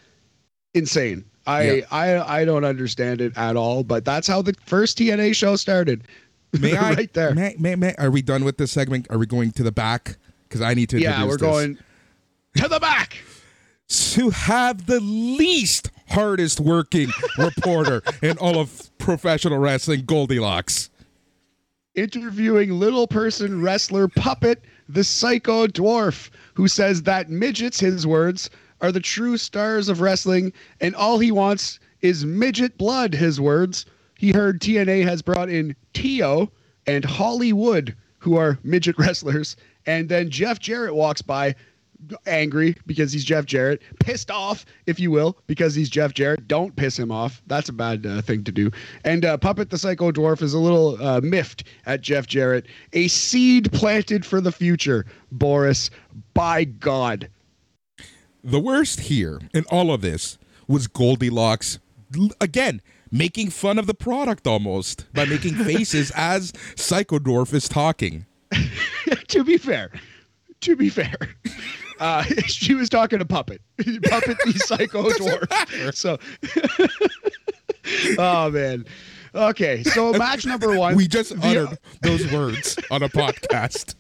insane. I yep. I I don't understand it at all, but that's how the first TNA show started. May I right there. May, may, may, are we done with this segment? Are we going to the back? Because I need to. Yeah, we're this. going to the back to have the least hardest working reporter in all of professional wrestling, Goldilocks. Interviewing little person wrestler Puppet, the psycho dwarf, who says that midgets, his words, are the true stars of wrestling, and all he wants is midget blood, his words. He heard TNA has brought in Tio and Hollywood, who are midget wrestlers, and then Jeff Jarrett walks by angry because he's Jeff Jarrett, pissed off, if you will, because he's Jeff Jarrett. Don't piss him off. That's a bad uh, thing to do. And uh, Puppet the Psycho Dwarf is a little uh, miffed at Jeff Jarrett. A seed planted for the future, Boris. By God. The worst here in all of this was Goldilocks again making fun of the product almost by making faces as Psycho Dwarf is talking. to be fair, to be fair, uh, she was talking to Puppet, Puppet the Psycho Dwarf. So, oh man. Okay, so match number one. We just uttered those words on a podcast.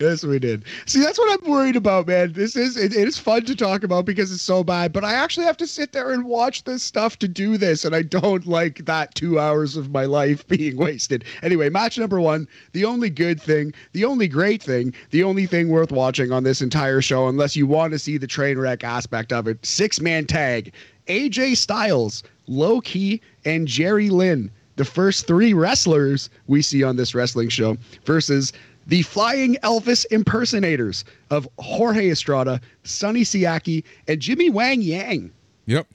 Yes, we did. See, that's what I'm worried about, man. This is it, it is fun to talk about because it's so bad, but I actually have to sit there and watch this stuff to do this, and I don't like that two hours of my life being wasted. Anyway, match number one. The only good thing, the only great thing, the only thing worth watching on this entire show, unless you want to see the train wreck aspect of it, six man tag. AJ Styles, Low Ki, and Jerry Lynn the first three wrestlers we see on this wrestling show versus the Flying Elvis impersonators of Jorge Estrada, Sonny Siaki, and Jimmy Wang Yang. Yep.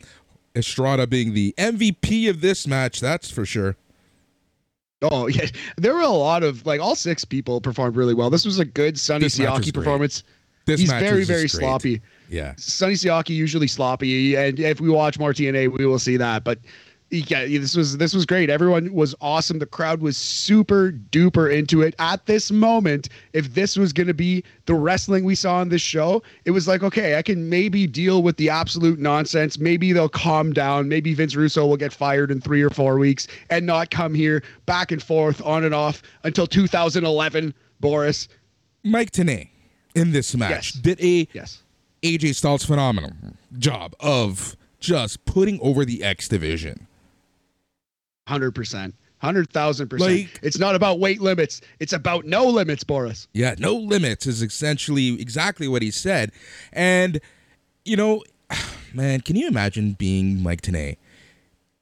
Estrada being the MVP of this match, that's for sure. Oh yeah, there were a lot of like all six people performed really well. This was a good Sonny this Siaki performance. This He's very very sloppy. Yeah, Sonny Siaki usually sloppy, and if we watch more TNA, we will see that. But yeah, this was this was great. Everyone was awesome. The crowd was super duper into it. At this moment, if this was going to be the wrestling we saw on this show, it was like, okay, I can maybe deal with the absolute nonsense. Maybe they'll calm down. Maybe Vince Russo will get fired in three or four weeks and not come here back and forth on and off until 2011. Boris, Mike Tenay in this match yes. did a yes AJ Styles phenomenal job of just putting over the X division Hundred percent. Hundred thousand percent. It's not about weight limits. It's about no limits, Boris. Yeah, no limits is essentially exactly what he said. And you know, man, can you imagine being Mike Tenay?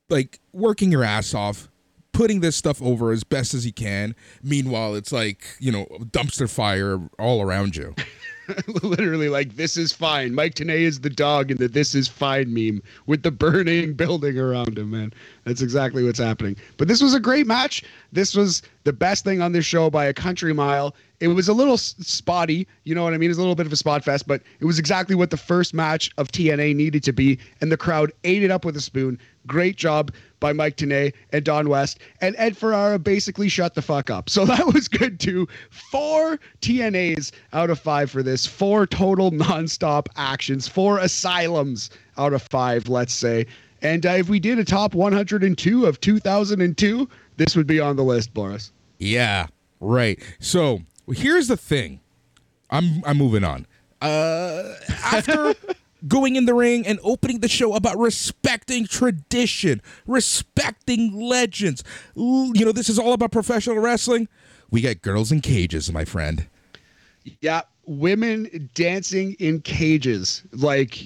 Like working your ass off, putting this stuff over as best as he can. Meanwhile, it's like, you know, dumpster fire all around you. literally like this is fine. Mike Tenay is the dog in the this is fine meme with the burning building around him, man. That's exactly what's happening. But this was a great match. This was the best thing on this show by a country mile. It was a little spotty, you know what I mean? It's a little bit of a spot fest, but it was exactly what the first match of TNA needed to be, and the crowd ate it up with a spoon. Great job by Mike Tenay and Don West. And Ed Ferrara basically shut the fuck up. So that was good too. Four TNAs out of five for this. Four total nonstop actions. Four asylums out of five, let's say. And uh, if we did a top 102 of 2002, this would be on the list, Boris. Yeah, right. So here's the thing. I'm I'm moving on. Uh, after going in the ring and opening the show about respecting tradition, respecting legends. You know, this is all about professional wrestling. We got girls in cages, my friend. Yeah, women dancing in cages. Like,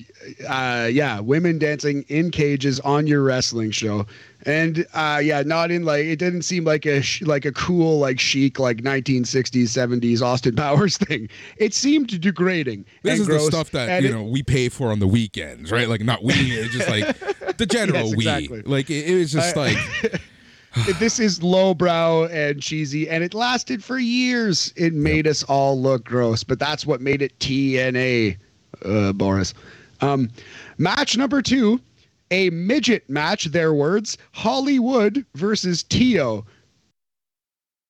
uh, yeah, women dancing in cages on your wrestling show and uh, yeah, not in like it didn't seem like a sh- like a cool like chic like 1960s 70s Austin Powers thing. It seemed degrading. This is gross, the stuff that you know we pay for on the weekends, right? Like not we, it's just like the general yes, exactly. we. Like it, it was just I, like. this is lowbrow and cheesy, and it lasted for years. It made yep. us all look gross, but that's what made it TNA, uh, Boris. Um, match number two a midget match, their words, Hollywood versus Tio.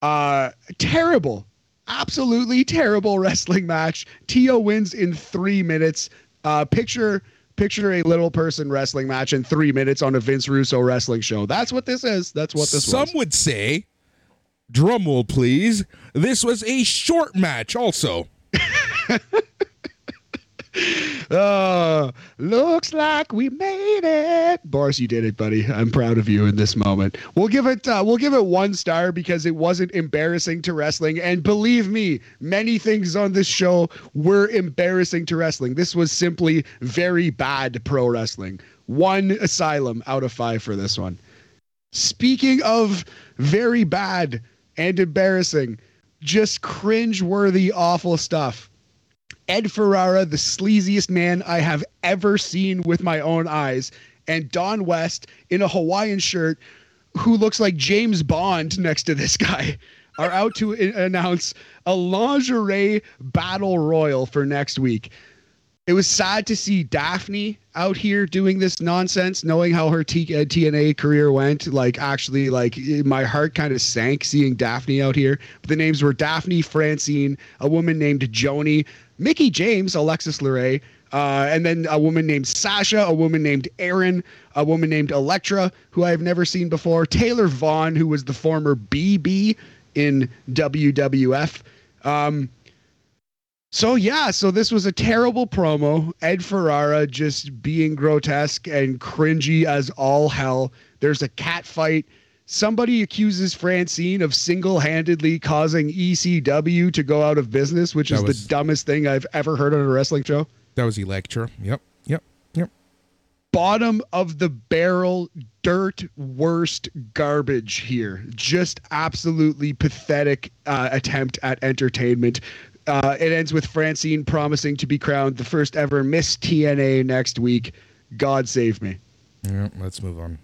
Uh, terrible, absolutely terrible wrestling match. Tio wins in three minutes. Uh, picture picture a little person wrestling match in three minutes on a Vince Russo wrestling show. That's what this is. That's what this Some was. would say, drumroll please, this was a short match also. oh, looks like we made it. Boris, you did it, buddy. I'm proud of you in this moment. We'll give it uh, we'll give it one star because it wasn't embarrassing to wrestling. And believe me, many things on this show were embarrassing to wrestling. This was simply very bad pro wrestling. One asylum out of five for this one. Speaking of very bad and embarrassing, just cringe worthy, awful stuff Ed Ferrara, the sleaziest man I have ever seen with my own eyes, and Don West in a Hawaiian shirt who looks like James Bond next to this guy are out to announce a lingerie battle royal for next week. It was sad to see Daffney out here doing this nonsense, knowing how her T- uh, TNA career went. Like, actually, like my heart kind of sank seeing Daffney out here. But the names were Daffney Francine, a woman named Joni, Mickie James, Alexis Laree, uh, and then a woman named Sasha, a woman named Erin, a woman named Elektra, who I have never seen before, Taylor Vaughn, who was the former BB in WWF. Um, so yeah, so this was a terrible promo. Ed Ferrara just being grotesque and cringy as all hell. There's a cat fight. Somebody accuses Francine of single-handedly causing ECW to go out of business, which that is was, the dumbest thing I've ever heard on a wrestling show. That was Elektra. Yep. Yep. Yep. Bottom of the barrel dirt worst garbage here. Just absolutely pathetic uh, attempt at entertainment. Uh, it ends with Francine promising to be crowned the first ever Miss TNA next week. God save me. Yeah, let's move on.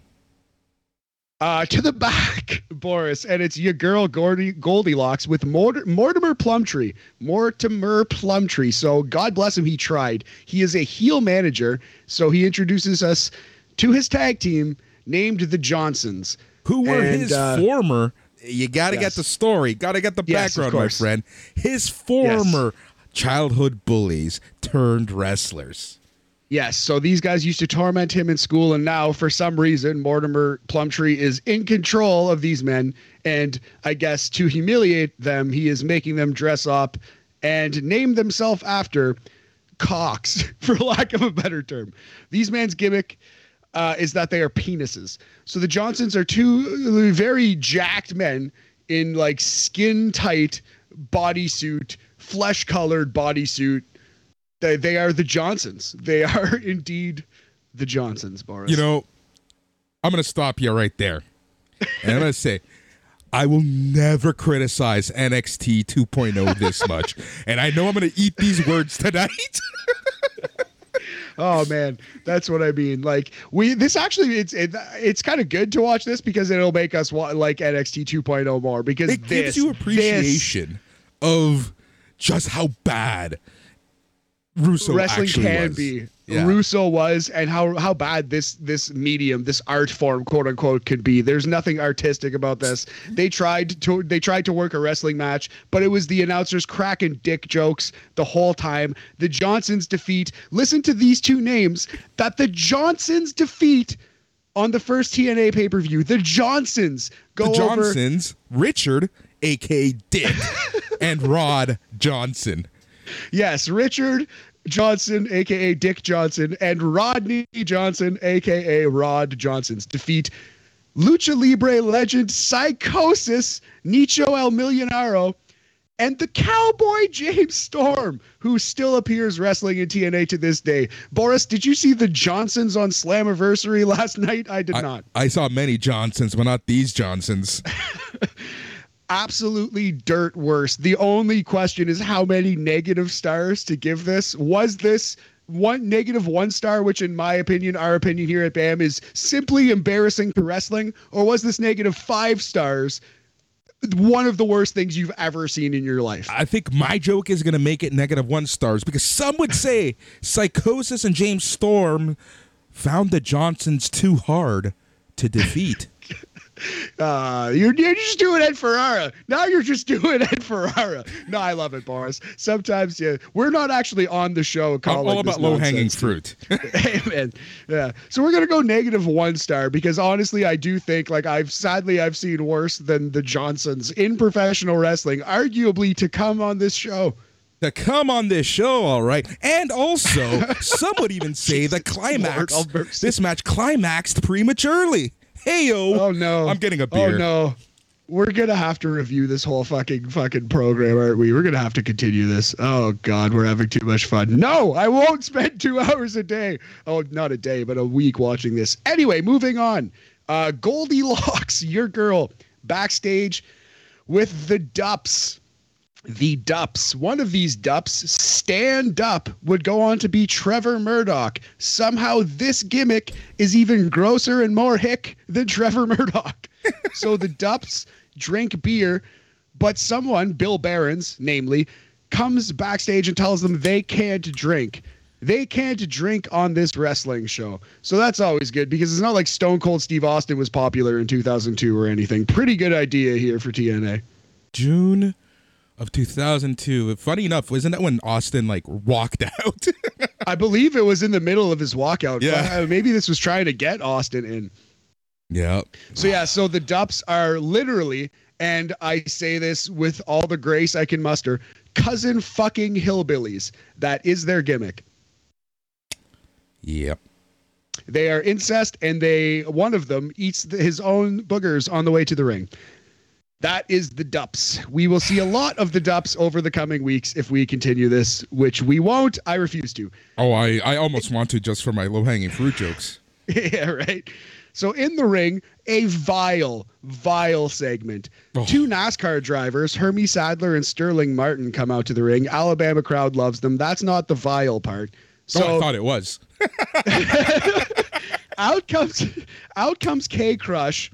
Uh, to the back, Boris, and it's your girl Gordy, Goldilocks with Mort- Mortimer Plumtree. Mortimer Plumtree. So God bless him, he tried. He is a heel manager, so he introduces us to his tag team named the Johnsons, who were and, his uh, former. You got to yes. get the story. Got to get the yes, background, my friend. His former yes. childhood bullies turned wrestlers. Yes, so these guys used to torment him in school, and now for some reason, Mortimer Plumtree is in control of these men. And I guess to humiliate them, he is making them dress up and name themselves after cocks, for lack of a better term. These men's gimmick uh, is that they are penises. So the Johnsons are two very jacked men in like skin tight bodysuit, flesh colored bodysuit they, they are the Johnsons. They are indeed the Johnsons, Boris. You know, I'm going to stop you right there. And I'm going to say, I will never criticize NXT 2.0 this much. and I know I'm going to eat these words tonight. oh man, that's what I mean. Like we, this actually, it's it, it's kind of good to watch this because it'll make us wa- like NXT 2.0 more because it this, gives you appreciation this, of just how bad Russo wrestling can was. be. Yeah. Russo was, and how how bad this this medium, this art form, quote unquote, could be. There's nothing artistic about this. They tried to they tried to work a wrestling match, but it was the announcers cracking dick jokes the whole time. The Johnsons defeat. Listen to these two names that the Johnsons defeat on the first TNA pay per view. The Johnsons go the Johnsons, over, Richard, aka Dick, and Rod Johnson. Yes, Richard Johnson, aka Dick Johnson, and Rodney Johnson, aka Rod Johnson's defeat Lucha Libre legend Psychosis, Nicho El Millonarios, and the Cowboy James Storm, who still appears wrestling in TNA to this day. Boris, did you see the Johnsons on Slammiversary last night? I did I, not. I saw many Johnsons, but not these Johnsons. absolutely dirt worse. The only question is how many negative stars to give this. Was this one negative one star, which in my opinion, our opinion here at BAM is simply embarrassing to wrestling, or was this negative five stars? One of the worst things you've ever seen in your life. I think my joke is going to make it negative one stars because some would say Psychosis and James Storm found the Johnsons too hard to defeat. Uh, you're, you're just doing Ed Ferrara. Now you're just doing Ed Ferrara. No, I love it, Boris. Sometimes, yeah, we're not actually on the show calling I'm all about low hanging fruit. Amen. Yeah. So we're gonna go negative one star because honestly, I do think like I've sadly I've seen worse than the Johnsons in professional wrestling, arguably to come on this show to come on this show, all right. And also, some would even say the climax. This match climaxed prematurely. Hey yo! Oh no! I'm getting a beer. Oh no! We're gonna have to review this whole fucking fucking program, aren't we? We're gonna have to continue this. Oh god, we're having too much fun. No, I won't spend two hours a day. Oh, not a day, but a week watching this. Anyway, moving on. Uh, Goldilocks, your girl, backstage with the Dupps the Dupps. One of these Dupps, Stan Dupp, would go on to be Trevor Murdoch. Somehow, this gimmick is even grosser and more hick than Trevor Murdoch. so the Dupps drink beer, but someone, Bill Behrens, namely, comes backstage and tells them they can't drink. They can't drink on this wrestling show. So that's always good because it's not like Stone Cold Steve Austin was popular in 2002 or anything. Pretty good idea here for TNA. June of 2002. Funny enough, wasn't that when Austin like walked out? I believe it was in the middle of his walkout. Yeah. Uh, Maybe this was trying to get Austin in. yeah. So yeah, so the Dupps are literally, and I say this with all the grace I can muster, cousin fucking hillbillies. That is their gimmick. Yep. They are incest, and they one of them eats his own boogers on the way to the ring. That is the Dupps. We will see a lot of the Dupps over the coming weeks if we continue this, which we won't. I refuse to. Oh, I, I almost want to just for my low hanging fruit jokes. yeah, right. So in the ring, a vile, vile segment. Oh. Two NASCAR drivers, Hermie Sadler and Sterling Marlin, come out to the ring. Alabama crowd loves them. That's not the vile part. Oh, so So I thought it was. out comes out comes K Krush,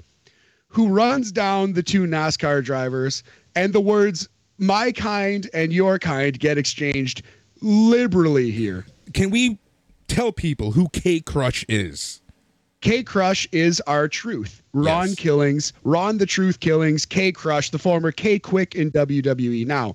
who runs down the two NASCAR drivers, and the words "my kind" and "your kind" get exchanged liberally here. Can we tell people who K Krush is? K Krush is R-Truth. Ron Yes. Killings, Ron the Truth Killings, K Krush, the former K Kwik in WWE. Now,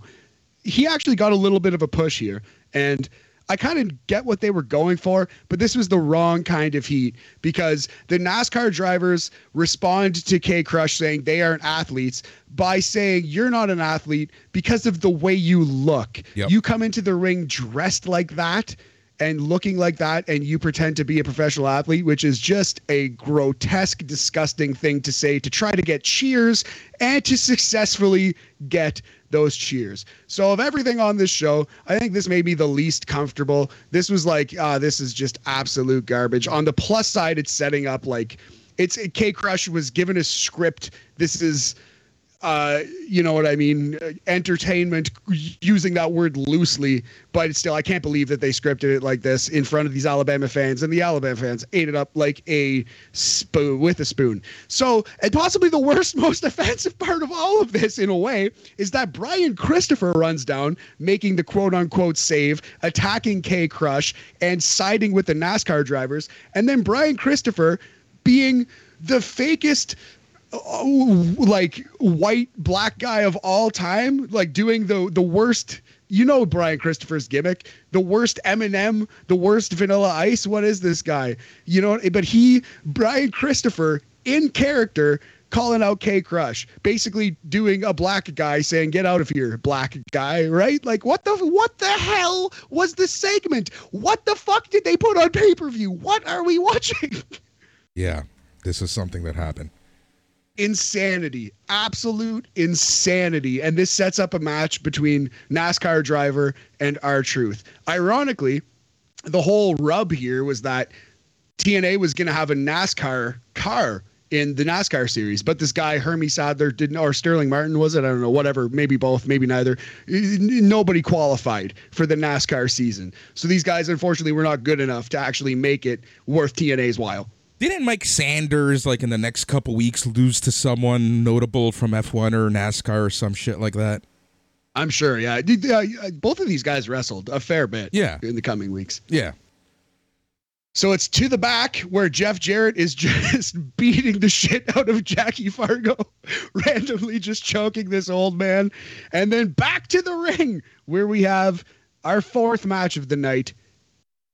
he actually got a little bit of a push here, and I kind of get what they were going for, but this was the wrong kind of heat because the NASCAR drivers respond to K Krush saying they aren't athletes by saying you're not an athlete because of the way you look. Yep. You come into the ring dressed like that and looking like that and you pretend to be a professional athlete which is just a grotesque disgusting thing to say to try to get cheers and to successfully get those cheers. So of everything on this show i think this may be the least comfortable. This was like uh, this is just absolute garbage. On the plus side it's setting up like it's k krush was given a script. This is uh, you know what I mean, entertainment using that word loosely, but still, I can't believe that they scripted it like this in front of these Alabama fans, and the Alabama fans ate it up like a spoon with a spoon. So, and possibly the worst, most offensive part of all of this, in a way, is that Brian Christopher runs down, making the quote unquote save, attacking K Krush, and siding with the NASCAR drivers, and then Brian Christopher being the fakest Uh, like white black guy of all time, like doing the the worst. You know Brian Christopher's gimmick, the worst Eminem, the worst Vanilla Ice. What is this guy? You know, but he Brian Christopher in character calling out K Krush, basically doing a black guy saying "Get out of here, black guy!" Right? Like what the what the hell was this segment? What the fuck did they put on pay per view? What are we watching? Yeah, this is something that happened. Insanity, absolute insanity. And this sets up a match between NASCAR driver and R-Truth. Ironically, the whole rub here was that TNA was going to have a NASCAR car in the NASCAR series, but this guy Hermie Sadler didn't, or Sterling Marlin was it? I don't know. Whatever, maybe both, maybe neither. Nobody qualified for the NASCAR season, so these guys unfortunately were not good enough to actually make it worth TNA's while. Didn't Mike Sanders like in the next couple weeks lose to someone notable from F1 or NASCAR or some shit like that? I'm sure. Yeah, uh, both of these guys wrestled a fair bit. Yeah. in the coming weeks. Yeah. So it's to the back where Jeff Jarrett is just beating the shit out of Jackie Fargo, randomly just choking this old man. And then back to the ring where we have our fourth match of the night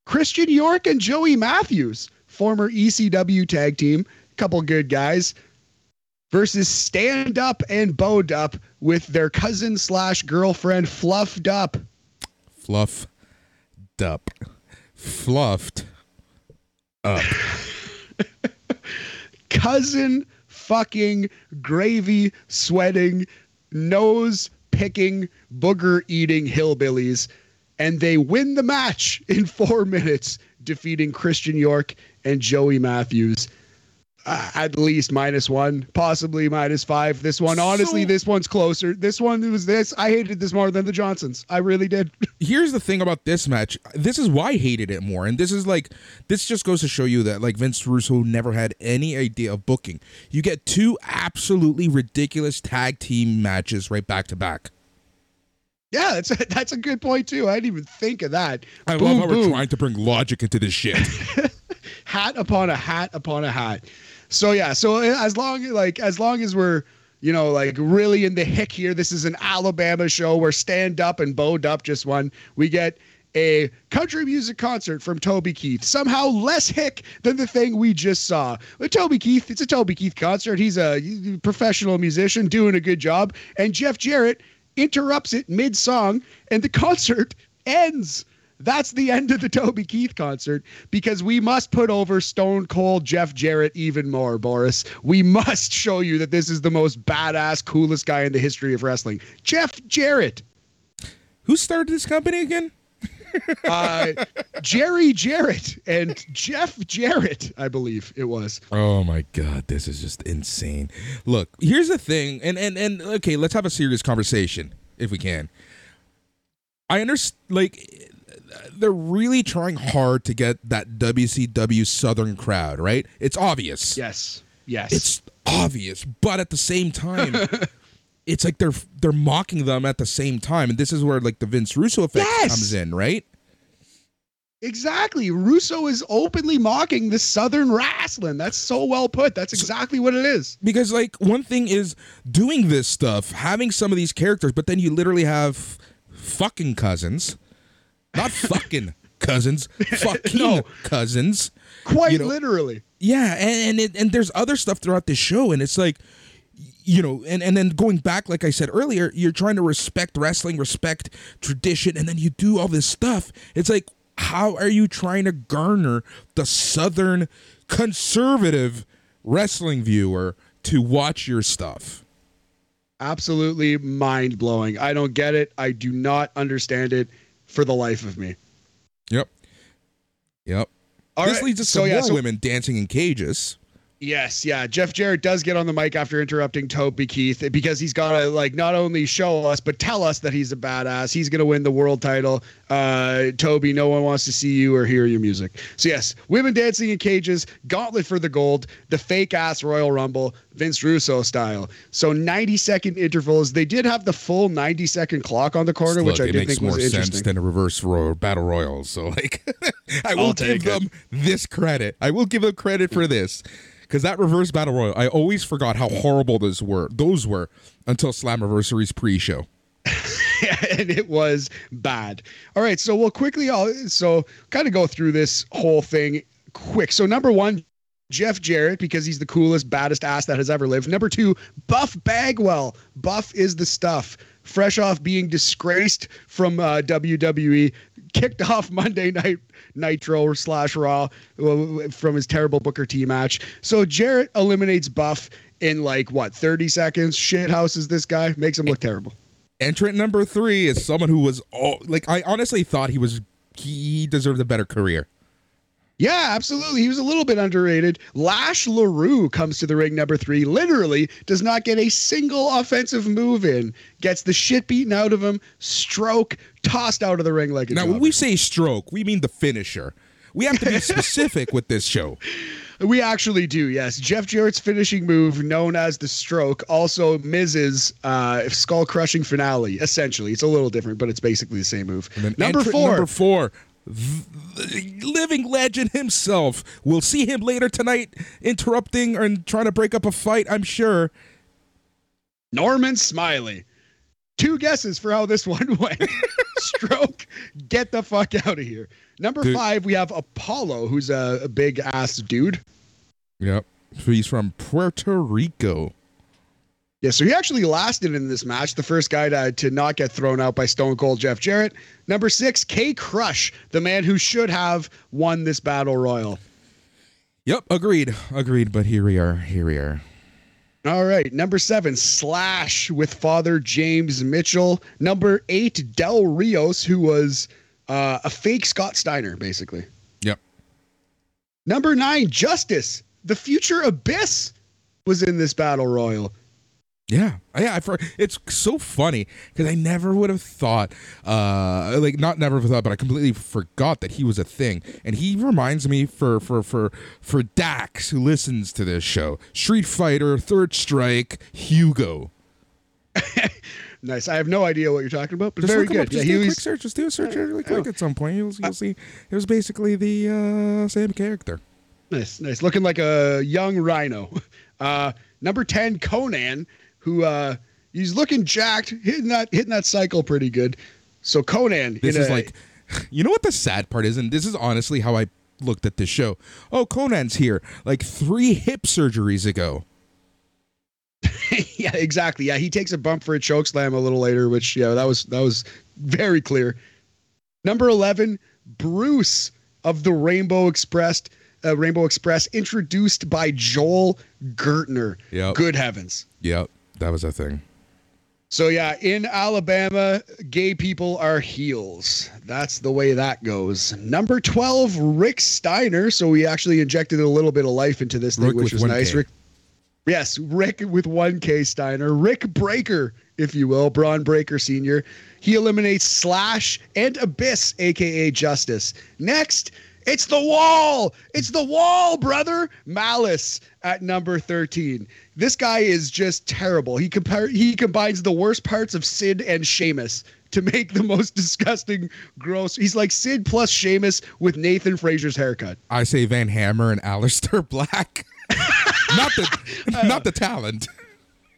Christian York and Joey Matthews, former ECW tag team, couple good guys, versus Stan Dupp and Bo Dupp with their cousin slash girlfriend Fluff Dupp. Fluff. Dup. Fluffed. Up. cousin fucking gravy sweating nose picking booger eating hillbillies and they win the match in 4 minutes defeating Christian York and Joey Matthews uh, at least minus one, possibly minus five. This one, honestly, So- this one's closer. This one was this. I hated this more than the Johnsons. I really did. Here's the thing about this match. This is why I hated it more. And this is like this just goes to show you that like Vince Russo never had any idea of booking. You get two absolutely ridiculous tag team matches right back to back. yeah, that's a, that's a good point too. I didn't even think of that. I Boom, love how we're trying to bring logic into this shit. hat upon a hat upon a hat. So yeah, so uh, as long like as long as we're you know like really in the hick here, this is an Alabama show where Stan Dupp and Bo Dupp just won. We get a country music concert from Toby Keith, somehow less hick than the thing we just saw. But Toby Keith, it's a Toby Keith concert. He's a professional musician doing a good job, and Jeff Jarrett interrupts it mid song, and the concert ends. That's the end of the Toby Keith concert because we must put over Stone Cold Jeff Jarrett even more, Boris. We must show you that this is the most badass, coolest guy in the history of wrestling. Jeff Jarrett. Who started this company again? Uh, Jerry Jarrett and Jeff Jarrett, I believe it was. Oh my god, this is just insane. Look, here's the thing, and and and okay, let's have a serious conversation if we can. I understand, like, they're really trying hard to get that WCW Southern crowd, right? It's obvious. Yes. Yes. It's obvious, but at the same time, it's like they're they're mocking them at the same time, and this is where like the Vince Russo effect Yes! comes in, right? exactly. Russo is openly mocking the Southern wrestling. That's so well put. That's exactly what it is. because like one thing is doing this stuff having some of these characters but then you literally have fucking cousins not fucking cousins fucking No. cousins Quite You know- literally. yeah and and, it, and there's other stuff throughout this show and it's like you know and, and then going back like i said earlier you're trying to respect wrestling respect tradition and then you do all this stuff it's like how are you trying to garner the southern conservative wrestling viewer to watch your stuff absolutely mind blowing. I don't get it. I do not understand it for the life of me. yep. Yep. All this right, leads us so to yeah, more so- women dancing in cages Yes, yeah. Jeff Jarrett does get on the mic after interrupting Toby Keith because he's got to like not only show us but tell us that he's a badass. He's going to win the world title. Uh, Toby, no one wants to see you or hear your music. So yes, women dancing in cages, gauntlet for the gold, the fake ass Royal Rumble, Vince Russo style. So 90 second intervals. They did have the full 90 second clock on the corner, which I did think more was sense interesting. than a reverse royal, battle royal. So like, I will I'll give take it. them this credit. I will give them credit for this because that reverse battle royal. I always forgot how horrible those were. Those were until Slammiversary's pre-show. and it was bad. All right, so we'll quickly all so kind of go through this whole thing quick. So number one, Jeff Jarrett because he's the coolest, baddest ass that has ever lived. Number two, Buff Bagwell. Buff is the stuff. Fresh off being disgraced from uh, WWE, kicked off Monday Night Nitro slash Raw uh, from his terrible Booker T match. So Jarrett eliminates Buff in like what 30 seconds. Shit houses this guy, makes him look terrible. Entrant number three is someone who was all like I honestly thought he was he deserved a better career. Yeah, absolutely. He was a little bit underrated. Lash LaRue comes to the ring number three, literally does not get a single offensive move in, gets the shit beaten out of him, stroke, tossed out of the ring like a Now jobber. when we say stroke, we mean the finisher. We have to be specific with this show. We actually do, yes. Jeff Jarrett's finishing move, known as the stroke, also Miz's uh, skull crushing finale, essentially. It's a little different, but it's basically the same move. Number four. Number four. the living legend himself. We'll see him later tonight interrupting and trying to break up a fight, I'm sure. Norman Smiley. Two guesses for how this one went. Stroke, get the fuck out of here. Number Dude. five, we have Apollo, who's a, a big ass dude. Yep. He's from Puerto Rico. Yeah, so he actually lasted in this match, the first guy to, to not get thrown out by Stone Cold Jeff Jarrett. Number six, K Krush, the man who should have won this battle royal. Yep, agreed. Agreed, but here we are. Here we are. All right, number seven, Slash with Father James Mitchell. Number eight, Del Rios, who was uh, a fake Scott Steiner, basically. Yep. Number nine, Justice. the future Abyss was in this battle royal. Yeah, yeah. I, for, it's so funny because I never would have thought, uh, like not never thought, but I completely forgot that he was a thing. And he reminds me for for for for Dax who listens to this show, Street Fighter, Third Strike, Hugo. nice. I have no idea what you're talking about, but just very good. Up, just yeah, do a quick search. Just do a search really quick at some point. You'll, you'll see. It was basically the uh, same character. Nice, nice. Looking like a young rhino. Uh, number ten, Konnan who uh he's looking jacked, hitting that hitting that cycle pretty good. So Konnan, this is a, like, you know what the sad part is, and this is honestly how I looked at this show. Oh, Konnan's here, like three hip surgeries ago. yeah, exactly. Yeah, he takes a bump for a choke slam a little later, which yeah, that was that was very clear. Number eleven, Bruce of the Rainbow Express. Uh, Rainbow Express, introduced by Joel Gertner. Yeah. Good heavens. Yep, that was a thing. So yeah, in Alabama, gay people are heels. That's the way that goes. Number 12, Rick Steiner. So we actually injected a little bit of life into this thing, Rick which was 1K. nice. Rick Yes, Rick with 1K Steiner. Rick Breaker, if you will, Braun Breaker Sr. He eliminates Slash and Abyss, aka Justice. Next, it's the wall. It's the wall, brother. Malice at number 13. This guy is just terrible. He compare he combines the worst parts of Sid and Sheamus to make the most disgusting, gross. He's like Sid plus Sheamus with Nathan Frazer's haircut. I say Van Hammer and Aleister Black. not the uh, not the talent.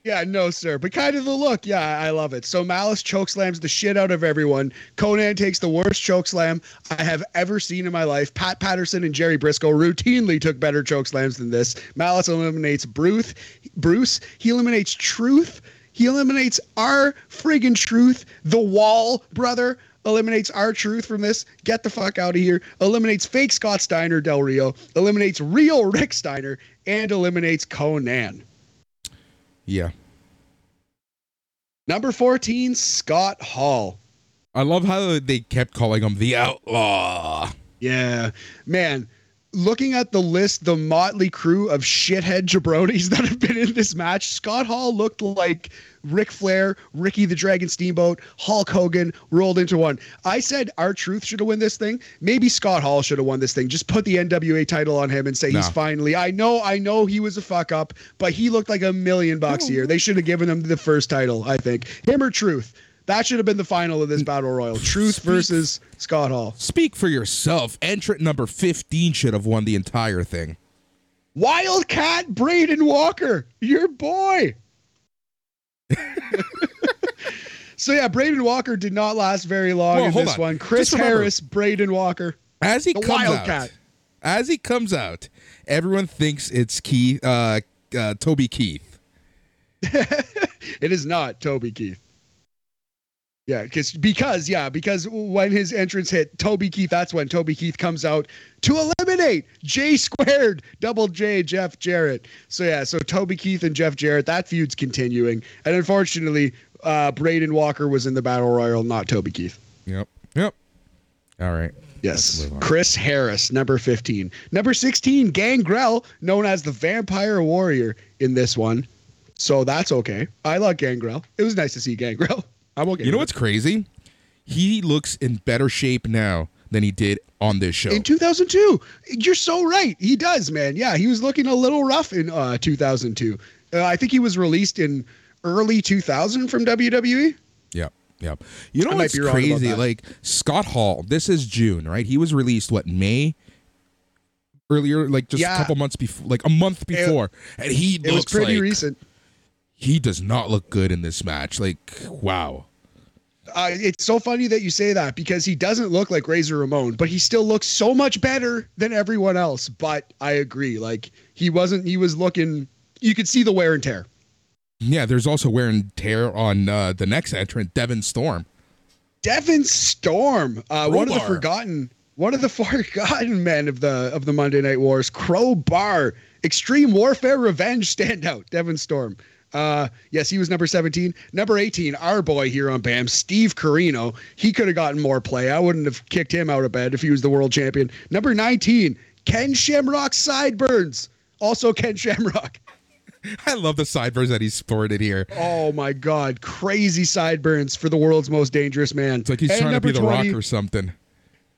Yeah, no, sir. But kind of the look. Yeah, I love it. So Malice chokeslams the shit out of everyone. Konnan takes the worst chokeslam I have ever seen in my life. Pat Patterson and Jerry Brisco routinely took better chokeslams than this. Malice eliminates Bruce. Bruce. He eliminates Truth. He eliminates our friggin' Truth. The Wall, brother. Eliminates R-Truth from this. Get the fuck out of here. Eliminates fake Scott Steiner Del Rio. Eliminates real Rick Steiner. And eliminates Konnan. Yeah, Number 14, Scott Hall. I love how they kept calling him the Outlaw. Yeah, man. Looking at the list, the motley crew of shithead jabronis that have been in this match, Scott Hall looked like Ric Flair, Ricky the Dragon Steamboat, Hulk Hogan rolled into one. I said R-Truth should have won this thing. Maybe Scott Hall should have won this thing. Just put the NWA title on him and say he's finally. I know, I know he was a fuck up, but he looked like a million bucks a year. They should have given him the first title. I think him or Truth. That should have been the final of this battle royal. Truth Speak- versus Scott Hall. Speak for yourself. Entrant number 15 should have won the entire thing. Wildcat Braden Walker, your boy. so yeah, Braden Walker did not last very long in this on. one. Chris remember- Harris, Braden Walker. As he comes Wildcat. out, as he comes out, everyone thinks it's Keith, uh, uh, Toby Keith. It is not Toby Keith. Yeah, because because yeah, because when his entrance hit, Toby Keith, that's when Toby Keith comes out to eliminate J squared, double J, Jeff Jarrett. So yeah, so Toby Keith and Jeff Jarrett, that feud's continuing. And unfortunately, uh, Braden Walker was in the battle royal, not Toby Keith. Yep. Yep. All right. Yes. Let's move on. Chris Harris, number 15. Number 16, Gangrel, known as the Vampire Warrior in this one. So that's okay. I like Gangrel. It was nice to see Gangrel. I'm okay. You know what's crazy? He looks in better shape now than he did on this show. in 2002? You're so right. He does, man. Yeah, he was looking a little rough in uh, 2002. Uh, I think he was released in early 2000 from WWE. Yep. Yep. You know I what's be wrong about crazy? Like Scott Hall, this is June, right? He was released what May earlier, like just Yeah. a couple months before, like a month before, and he It was looks pretty like recent. he does not look good in this match. Like wow. Uh, it's so funny that you say that because he doesn't look like Razor Ramon, but he still looks so much better than everyone else. But I agree, like he wasn't. He was looking. You could see the wear and tear. Yeah, there's also wear and tear on uh, the next entrant, Devon Storm. Devon Storm, uh, one of the forgotten, one of the forgotten men of the of the Monday Night Wars. Crowbar, Extreme Warfare Revenge standout. Devon Storm. Uh, yes, he was number 17. Number 18, our boy here on BAM, Steve Corino. He could have gotten more play. I wouldn't have kicked him out of bed if he was the world champion. Number 19, Ken Shamrock Sideburns. Also, Ken Shamrock. I love the sideburns that he sported here. Oh my God, crazy sideburns for the world's most dangerous man. It's like he's And trying to be the 20 rock or something.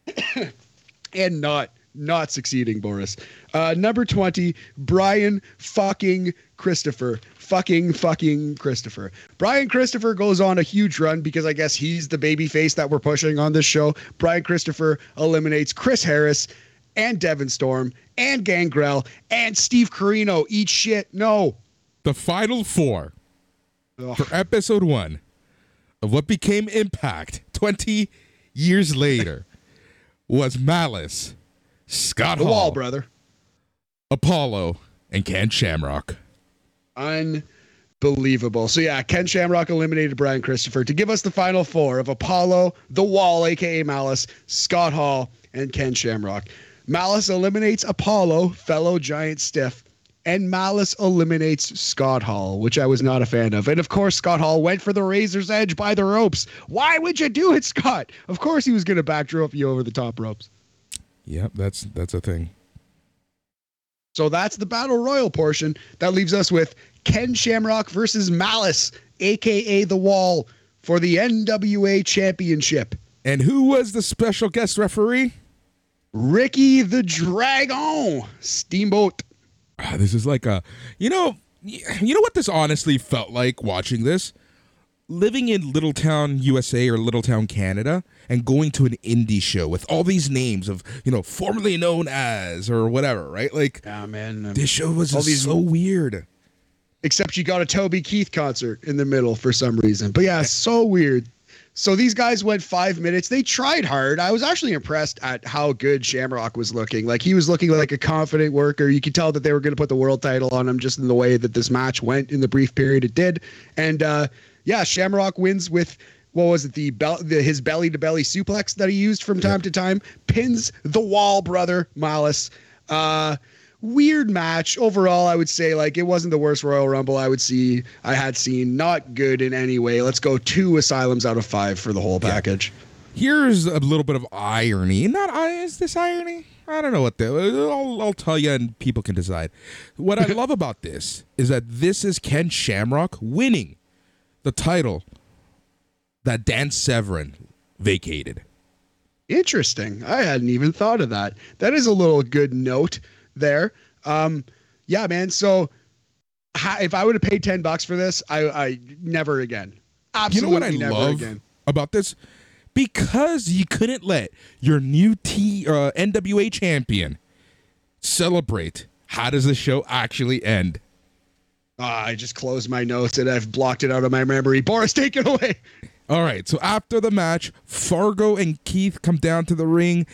and not not succeeding, Boris. Uh, number twenty, Brian fucking Christopher. Fucking fucking Christopher. Brian Christopher goes on a huge run because I guess he's the baby face that we're pushing on this show. Brian Christopher eliminates Chris Harris and Devon Storm and Gangrel and Steve Corino. Eat shit. No. The final four Ugh. for episode one of what became Impact 20 years later was Malice, Scott The Hall, wall, brother. Apollo, and Ken Shamrock. Unbelievable. So yeah, Ken Shamrock eliminated Brian Christopher to give us the final four of Apollo, The Wall, aka Malice, Scott Hall, and Ken Shamrock. Malice eliminates Apollo, fellow giant stiff, and Malice eliminates Scott Hall, which I was not a fan of. And of course, Scott Hall went for the razor's edge by the ropes. Why would you do it, Scott? Of course, he was going to backdrop you over the top ropes. Yep, that's that's a thing. So that's the battle royal portion. That leaves us with Ken Shamrock versus Malice, aka The Wall, for the NWA Championship. And who was the special guest referee? Ricky the Dragon Steamboat. Ah, this is like a, you know, you know what this honestly felt like watching this, living in Littletown, USA or Littletown, Canada, and going to an indie show with all these names of you know formerly known as or whatever, right? Like Yeah, man. this show was All just these- so weird. Except you got a Toby Keith concert in the middle for some reason. But yeah, so weird. So these guys went five minutes. They tried hard. I was actually impressed at how good Shamrock was looking. Like he was looking like a confident worker. You could tell that they were going to put the world title on him just in the way that this match went in the brief period it did. And uh, yeah, Shamrock wins with what was it? The, bel- the his belly to belly suplex that he used from time to time pins the wall brother Malice. Uh, weird match overall. I would say like it wasn't the worst Royal Rumble I would see I had seen. Not good in any way. Let's go two asylums out of five for the whole package. Here's a little bit of irony. Not I is this irony? I don't know what the. I'll, I'll tell you, and people can decide. What I love about this is that this is Ken Shamrock winning the title that Dan Severn vacated. Interesting. I hadn't even thought of that. That is a little good note there. Um, yeah, man. So if I would have paid ten bucks for this, I, I never again. Absolutely You know what I never love again. about this? Because you couldn't let your new T uh, NWA champion celebrate. How does the show actually end? Ah, I just closed my notes and I've blocked it out of my memory. Boris, take it away. All right. So after the match, Fargo and Keith come down to the ring.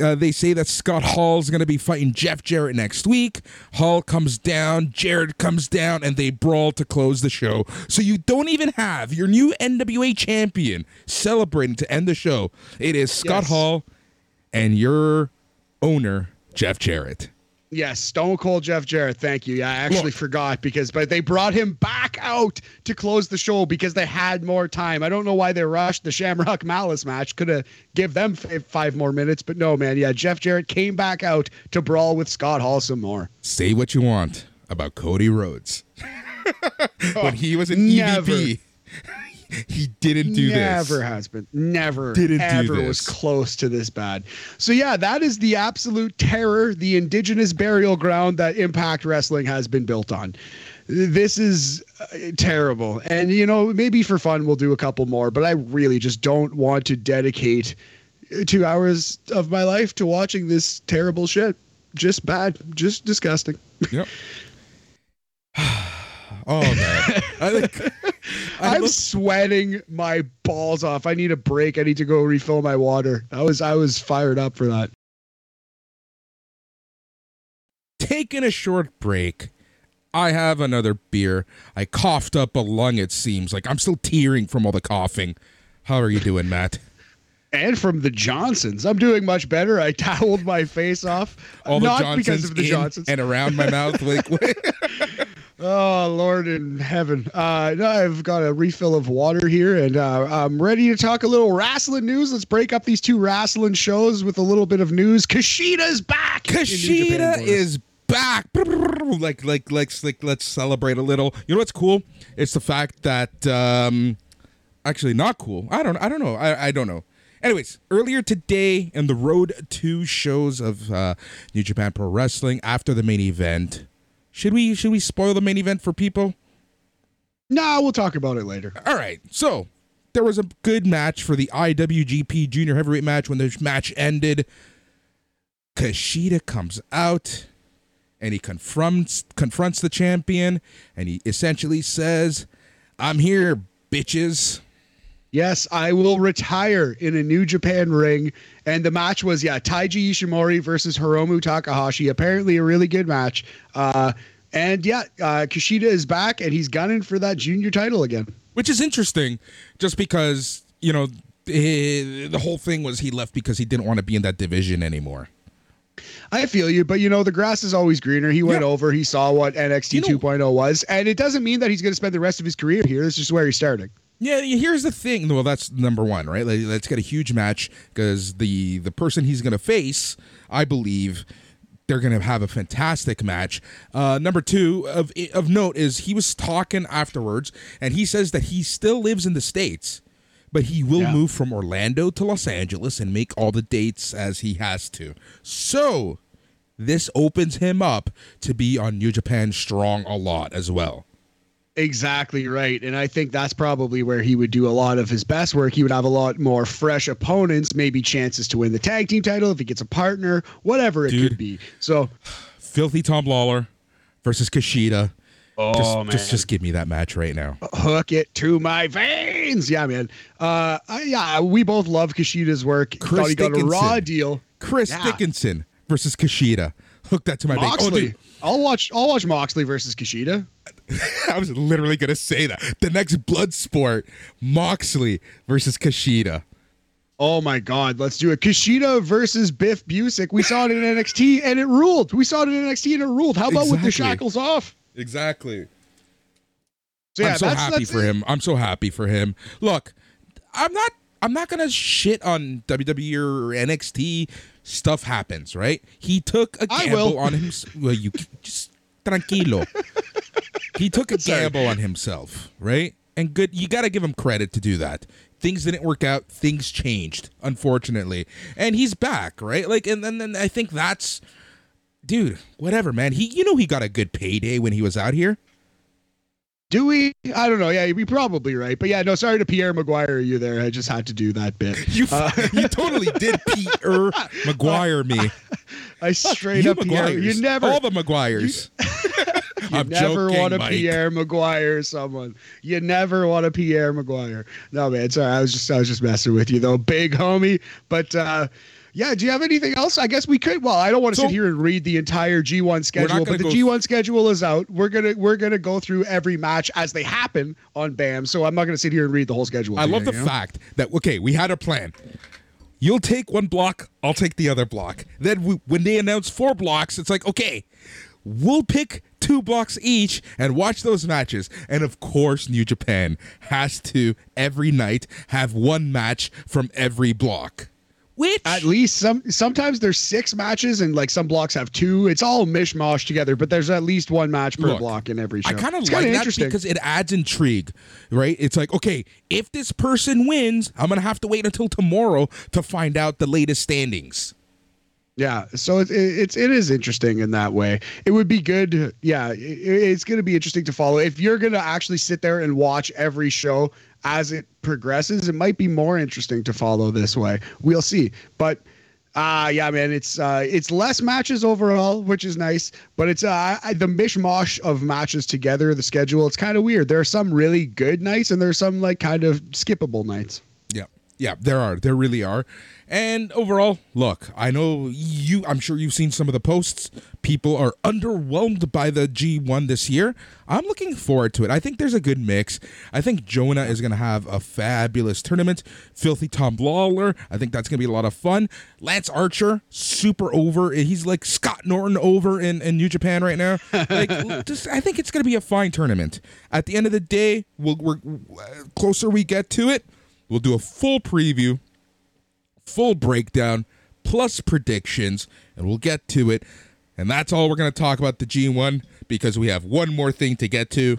Uh, they say that Scott Hall's going to be fighting Jeff Jarrett next week. Hall comes down, Jarrett comes down, and they brawl to close the show. So you don't even have your new NWA champion celebrating to end the show. It is Scott Yes. Hall and your owner, Jeff Jarrett. Yes, Stone Cold Jeff Jarrett. Thank you. Yeah, I actually Look. forgot because, but they brought him back out to close the show because they had more time. I don't know why they rushed the Shamrock Malice match. Could have give them five more minutes, but no, man. Yeah, Jeff Jarrett came back out to brawl with Scott Hall some more. Say what you want about Cody Rhodes. when he was in Never. EVP, he didn't do Never this. Never has been. Never Didn't do ever was close to this bad. So yeah, that is the absolute terror, the indigenous burial ground that Impact Wrestling has been built on. This is uh, terrible. And you know, maybe for fun we'll do a couple more, but I really just don't want to dedicate 2 hours of my life to watching this terrible shit. Just bad, just disgusting. Yep. oh man. I think I'm look- sweating my balls off. I need a break. I need to go refill my water. I was I was fired up for that. taking a short break. I have another beer. I coughed up a lung, it seems. Like I'm still tearing from all the coughing. How are you doing, Matt? And from the Johnsons. I'm doing much better. I toweled my face off. All the Not Johnsons because of the Johnsons. and around my mouth. Like, oh Lord in heaven. Uh no, I've got a refill of water here and uh, I'm ready to talk a little wrestling news. Let's break up these two wrestling shows with a little bit of news. Kushida is back. Kushida is back. Like like let's like let's celebrate a little. You know what's cool? It's the fact that um actually not cool. I don't I don't know. I I don't know. Anyways, earlier today in the Road to shows of uh, New Japan Pro Wrestling after the main event. Should we should we spoil the main event for people? No, we'll talk about it later. All right. So there was a good match for the IWGP Junior Heavyweight match. When the match ended, Kushida comes out and he confronts confronts the champion and he essentially says, "I'm here, bitches." Yes, I will retire in a New Japan ring. And the match was, yeah, Taiji Ishimori versus Hiromu Takahashi. Apparently, a really good match. Uh, and yeah, uh, Kushida is back and he's gunning for that junior title again. Which is interesting, just because, you know, eh, the whole thing was he left because he didn't want to be in that division anymore. I feel you, but you know, the grass is always greener. He went Yeah. over, he saw what NXT You know- 2.0 was, and it doesn't mean that he's going to spend the rest of his career here. This is where he's starting. Yeah, here's the thing. Well, that's number one, right? Like, let's get a huge match because the the person he's going to face, I believe, they're going to have a fantastic match. Uh, number two of of note is he was talking afterwards, and he says that he still lives in the states, but he will Yeah. move from Orlando to Los Angeles and make all the dates as he has to. So this opens him up to be on New Japan Strong a lot as well. Exactly right. And I think that's probably where he would do a lot of his best work. He would have a lot more fresh opponents, maybe chances to win the tag team title if he gets a partner, whatever it Dude. could be. So, Filthy Tom Lawler versus Kushida. oh just, just just give me that match right now. hook it to my veins. Yeah, man. Uh, yeah, we both love Kushida's work. Chris Thought he got a raw Dickinson. deal. Chris Yeah. Dickinson versus Kushida. Hook that to my veins. Oh, I'll watch. I'll watch Moxley versus Kushida. I was literally gonna say that. The next blood sport, Moxley versus Kushida. Oh my God, let's do it. Kushida versus Biff Busick. We saw it in NXT and it ruled. We saw it in NXT and it ruled. How about with the shackles off? Exactly. So yeah, I'm so that's, happy that's for it. him. I'm so happy for him. Look, I'm not I'm not gonna shit on WWE or NXT. Stuff happens, right? He took a gamble on himself. Well, you just tranquilo. he took a gamble on himself, right? And good, you got to give him credit to do that. Things didn't work out. Things changed, unfortunately, and he's back, right? Like, and then and I think that's, dude, whatever, man. He, you know, he got a good payday when he was out here. Do we? I don't know. Yeah, you'd be probably right. But yeah, no, sorry to Pierre McGuire, you there. I just had to do that bit. You Uh, you totally did Peter McGuire me. I straight you up Pierre. You never, all the McGuires. you I'm never joking, want to Mike. Pierre McGuire someone. You never want to Pierre McGuire. No man, sorry. I was just I was just messing with you though, big homie. But uh yeah, do you have anything else? I guess we could. Well, I don't want to So- sit here and read the entire G1 schedule, but the go- G1 schedule is out. We're gonna we're gonna go through every match as they happen on BAM. So I'm not gonna sit here and read the whole schedule. I love you, the you know? fact that okay, we had a plan. You'll take one block, I'll take the other block. Then we, when they announce four blocks, it's like okay, we'll pick two blocks each and watch those matches. And of course, New Japan has to every night have one match from every block. Which At least some sometimes there's six matches and like some blocks have two. It's all mishmash together, but there's at least one match per Look, block in every show. I kind of like that because it adds intrigue, right? It's like, okay, if this person wins, I'm gonna have to wait until tomorrow to find out the latest standings. Yeah, so it, it, it's it is interesting in that way. It would be good. Yeah, it, it's going to be interesting to follow. If you're going to actually sit there and watch every show as it progresses, it might be more interesting to follow this way. We'll see. But uh yeah, man, it's uh it's less matches overall, which is nice. But it's uh I, the mishmash of matches together. The schedule, it's kind of weird. There are some really good nights, and there's some like kind of skippable nights. Yeah. Yeah, there are. There really are. And overall, look, I know you I'm sure you've seen some of the posts. People are underwhelmed by the G1 this year. I'm looking forward to it. I think there's a good mix. I think Jonah is going to have a fabulous tournament. Filthy Tom Lawler, I think that's going to be a lot of fun. Lance Archer, super over. He's like Scott Norton over in, in New Japan right now. Like just I think it's going to be a fine tournament. At the end of the day, we'll, we're uh, closer we get to it, we'll do a full preview full breakdown plus predictions, and we'll get to it. And that's all we're going to talk about the G1 because we have one more thing to get to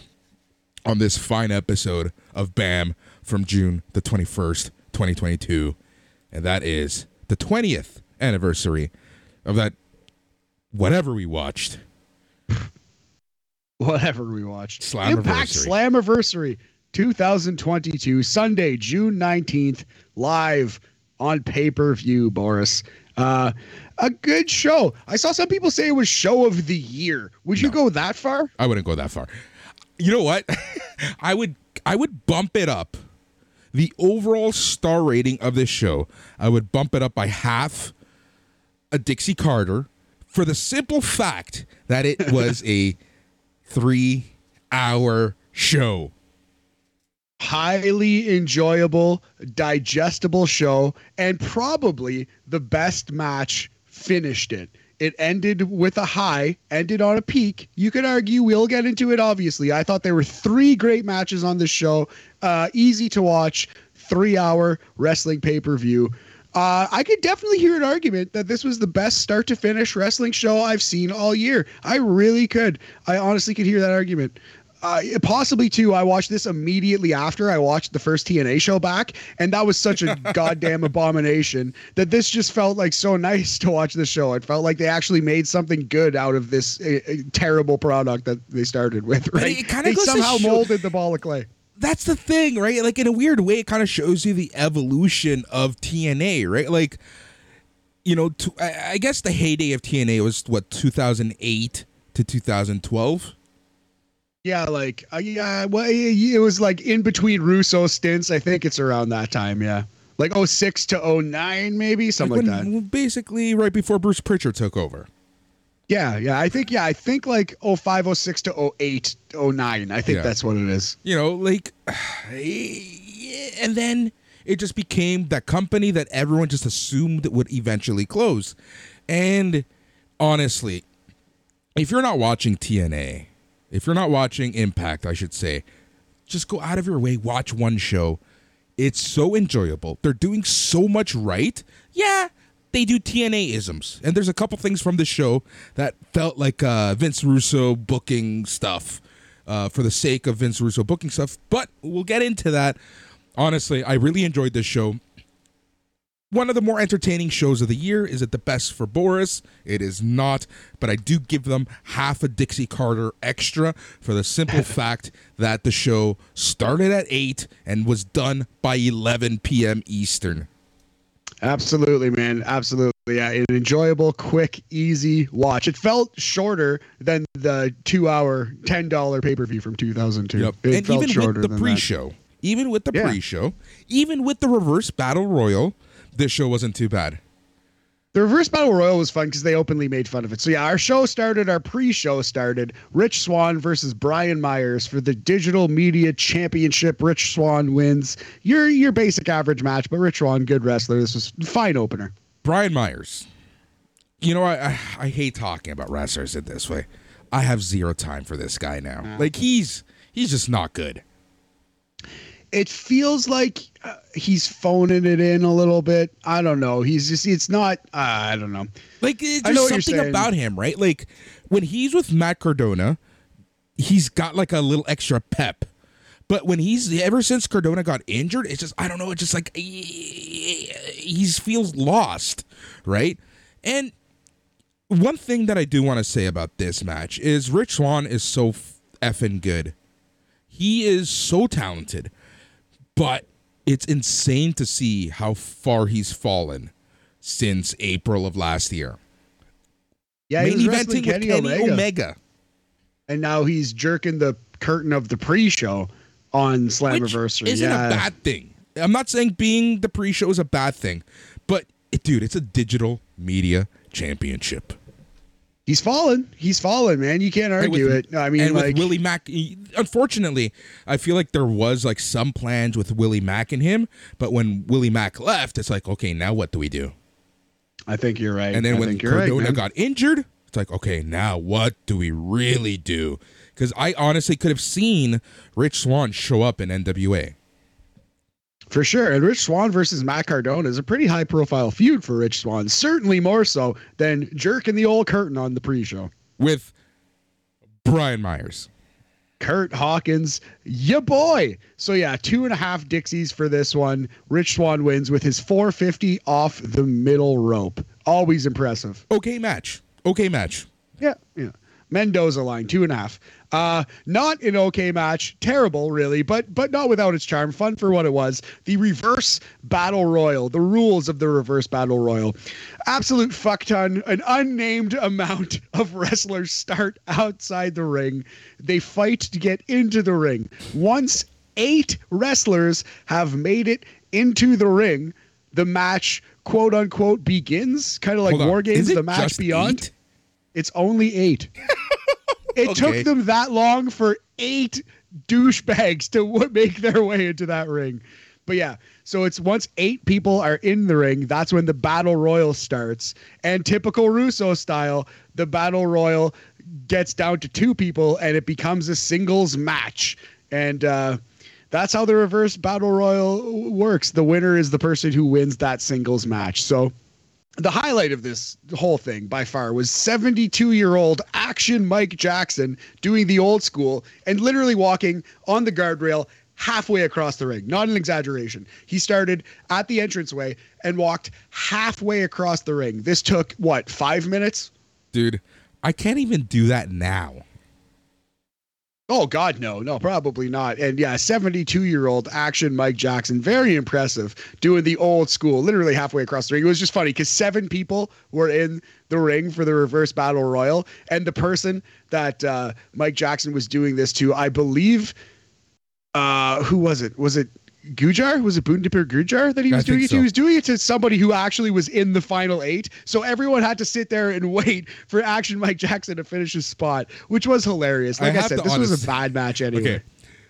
on this fine episode of BAM from June the 21st, 2022. And that is the 20th anniversary of that whatever we watched. Whatever we watched. Slammiversary. Impact Slammiversary 2022, Sunday, June 19th, live on pay per view, Boris. Uh, a good show. I saw some people say it was show of the year. Would you go that far? I wouldn't go that far. You know what? I would I would bump it up. The overall star rating of this show, I would bump it up by half a Dixie Carter for the simple fact that it was a 3-hour show. Highly enjoyable, digestible show, and probably the best match finished it. It ended with a high, ended on a peak. You could argue we'll get into it. Obviously, I thought there were three great matches on this show. Uh, easy to watch, three-hour wrestling pay-per-view. Uh, I could definitely hear an argument that this was the best start to finish wrestling show I've seen all year. I really could. I honestly could hear that argument. Uh, possibly too. I watched this immediately after I watched the first TNA show back, and that was such a goddamn abomination that this just felt like so nice to watch the show. It felt like they actually made something good out of this uh, uh, terrible product that they started with. Right? it they somehow show- molded the ball of clay. That's the thing, right? Like in a weird way, it kind of shows you the evolution of TNA, right? Like, you know, to, I, I guess the heyday of TNA was what 2008 to 2012. Yeah, like uh, yeah, well, it was like in between Russo stints. I think it's around that time. Yeah, like 06 to 09 maybe something like, that. when- Basically, right before Bruce Pritchard took over. Yeah, yeah. I think yeah, I think like 05, 06 to 08, 09. I think Yeah. that's what it is. You know, like, and then it just became that company that everyone just assumed would eventually close. And honestly, if you're not watching TNA, if you're not watching Impact, I should say, just go out of your way, watch one show. It's so enjoyable. They're doing so much right. Yeah, they do TNA isms. And there's a couple things from the show that felt like uh, Vince Russo booking stuff uh, for the sake of Vince Russo booking stuff. But we'll get into that. Honestly, I really enjoyed this show. One of the more entertaining shows of the year. Is it the best for Boris? It is not, but I do give them half a Dixie Carter extra for the simple fact that the show started at 8 and was done by 11 p.m. Eastern. Absolutely, man. Absolutely. Yeah, an enjoyable, quick, easy watch. It felt shorter than the two-hour, ten dollar pay-per-view from 2002. Yep. It and felt even shorter with the that. pre-show, even with the Yeah. pre-show, even with the reverse battle royal, this show wasn't too bad. The reverse battle royal was fun because they openly made fun of it. So yeah, our show started, our pre-show started. Rich Swann versus Brian Myers for the Digital Media Championship. Rich Swann wins. Your your basic average match, but Rich Swann, good wrestler. This was fine opener. Brian Myers. You know, I, I I hate talking about wrestlers in this way. I have zero time for this guy now. Like he's he's just not good. It feels like he's phoning it in a little bit. I don't know. He's just it's not. Uh, I don't know. Like it's I know just what you're something about him, right? Like when he's with Matt Cardona, he's got like a little extra pep. But when he's ever since Cardona got injured, it's just I don't know. It's just like he feels lost, right? And one thing that I do want to say about this match is Rich Swann is so effing good. He is so talented, but it's insane to see how far he's fallen since April of last year. Yeah, he was eventing wrestling with Kenny, Kenny Omega, Omega. and now he's jerking the curtain of the pre-show on which Slammiversary. isn't yeah. a bad thing. I'm not saying being the pre-show is a bad thing, but it, dude, it's a digital media championship. He's fallen. He's fallen, man. You can't argue with- it. I mean, and like with Willie Mack, unfortunately, I feel like there was like some plans with Willie Mack and him, but when Willie Mack left, it's like, okay, now what do we do? I think you're right. And then I when you're right, Cardona got injured, it's like, okay, now what do we really do? Because I honestly could have seen Rich Swann show up in NWA. For sure. And Rich Swann versus Matt Cardona is a pretty high profile feud for Rich Swann, certainly more so than jerking the old curtain on the pre show. With Brian Myers. Kurt Hawkins, ya boy. So yeah, two and a half Dixies for this one. Rich Swann wins with his 450 off the middle rope. Always impressive. Okay match. Okay match. Yeah, yeah. Mendoza line, two and a half. Uh, not an okay match, terrible really, but but not without its charm. Fun for what it was. The reverse battle royal, the rules of the reverse battle royal. Absolute fuck ton. An unnamed amount of wrestlers start outside the ring. They fight to get into the ring. Once eight wrestlers have made it into the ring, the match quote unquote begins. Kind of like War Games, the match beyond. Eight? It's only eight. it Okay. took them that long for eight douchebags to w- make their way into that ring. But yeah, so it's once eight people are in the ring, that's when the battle royal starts. And typical Russo style, the battle royal gets down to two people and it becomes a singles match. And uh, that's how the reverse battle royal works. The winner is the person who wins that singles match. So the highlight of this whole thing by far was 72 year old action Mike Jackson doing the old school and literally walking on the guardrail halfway across the ring. Not an exaggeration. He started at the entranceway and walked halfway across the ring. This took what, five minutes? Dude, I can't even do that now. Oh God, no, no, probably not. And yeah, 72 year old action Mike Jackson, very impressive, doing the old school, literally halfway across the ring. It was just funny because seven people were in the ring for the reverse battle royal, and the person that uh, Mike Jackson was doing this to, I believe, uh, who was it? Was it Gujjar? Was it Bhupinder Gujjar that he I was doing think it to? so. He was doing it to somebody who actually was in the final eight. So everyone had to sit there and wait for Action Mike Jackson to finish his spot, which was hilarious. Like I, have said, to this was a bad match anyway. Okay.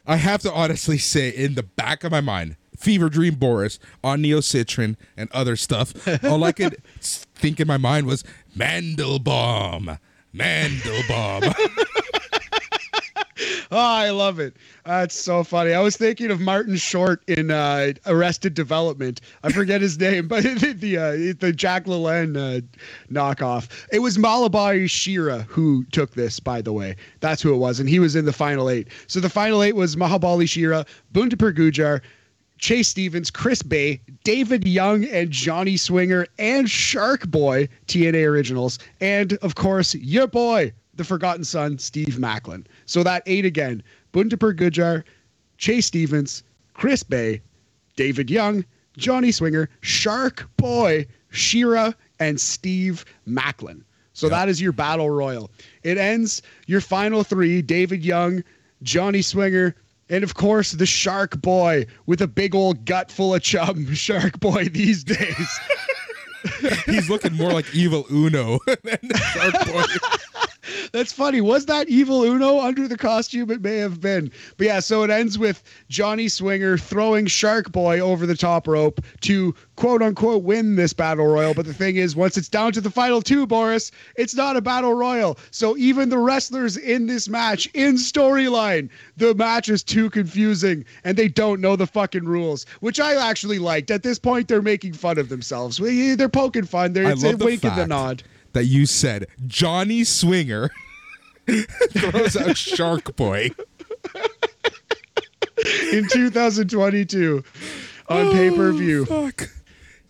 I have to honestly say, in the back of my mind, Fever Dream Boris on Neo Citran and other stuff, all I could think in my mind was Mandelbaum. Mandelbaum. Oh, I love it. That's so funny. I was thinking of Martin Short in uh, Arrested Development. I forget his name, but the the, uh, the Jack LaLanne uh, knockoff. It was Malabai Shera who took this, by the way. That's who it was, and he was in the final eight. So the final eight was Mahabali Shera, Bhupinder Gujjar, Chase Stevens, Chris Bey, David Young, and Johnny Swinger, and Shark Boy, TNA Originals, and of course, your boy, the Forgotten Son, Steve Maclin. So that eight again Bhupinder Gujjar, Chase Stevens, Chris Bey, David Young, Johnny Swinger, Shark Boy, Shera, and Steve Maclin. So Yeah. that is your battle royal. It ends your final three David Young, Johnny Swinger, and of course the Shark Boy with a big old gut full of chum. Shark Boy these days. He's looking more like Evil Uno than Shark Boy. That's funny. Was that evil Uno under the costume? It may have been. But yeah, so it ends with Johnny Swinger throwing Shark Boy over the top rope to quote unquote win this battle royal. But the thing is, once it's down to the final two, Boris, it's not a battle royal. So even the wrestlers in this match, in storyline, the match is too confusing and they don't know the fucking rules, which I actually liked. At this point, they're making fun of themselves. They're poking fun. They're it's a the wink and the nod. That you said Johnny Swinger throws a Shark Boy. in 2022 on oh, pay per view.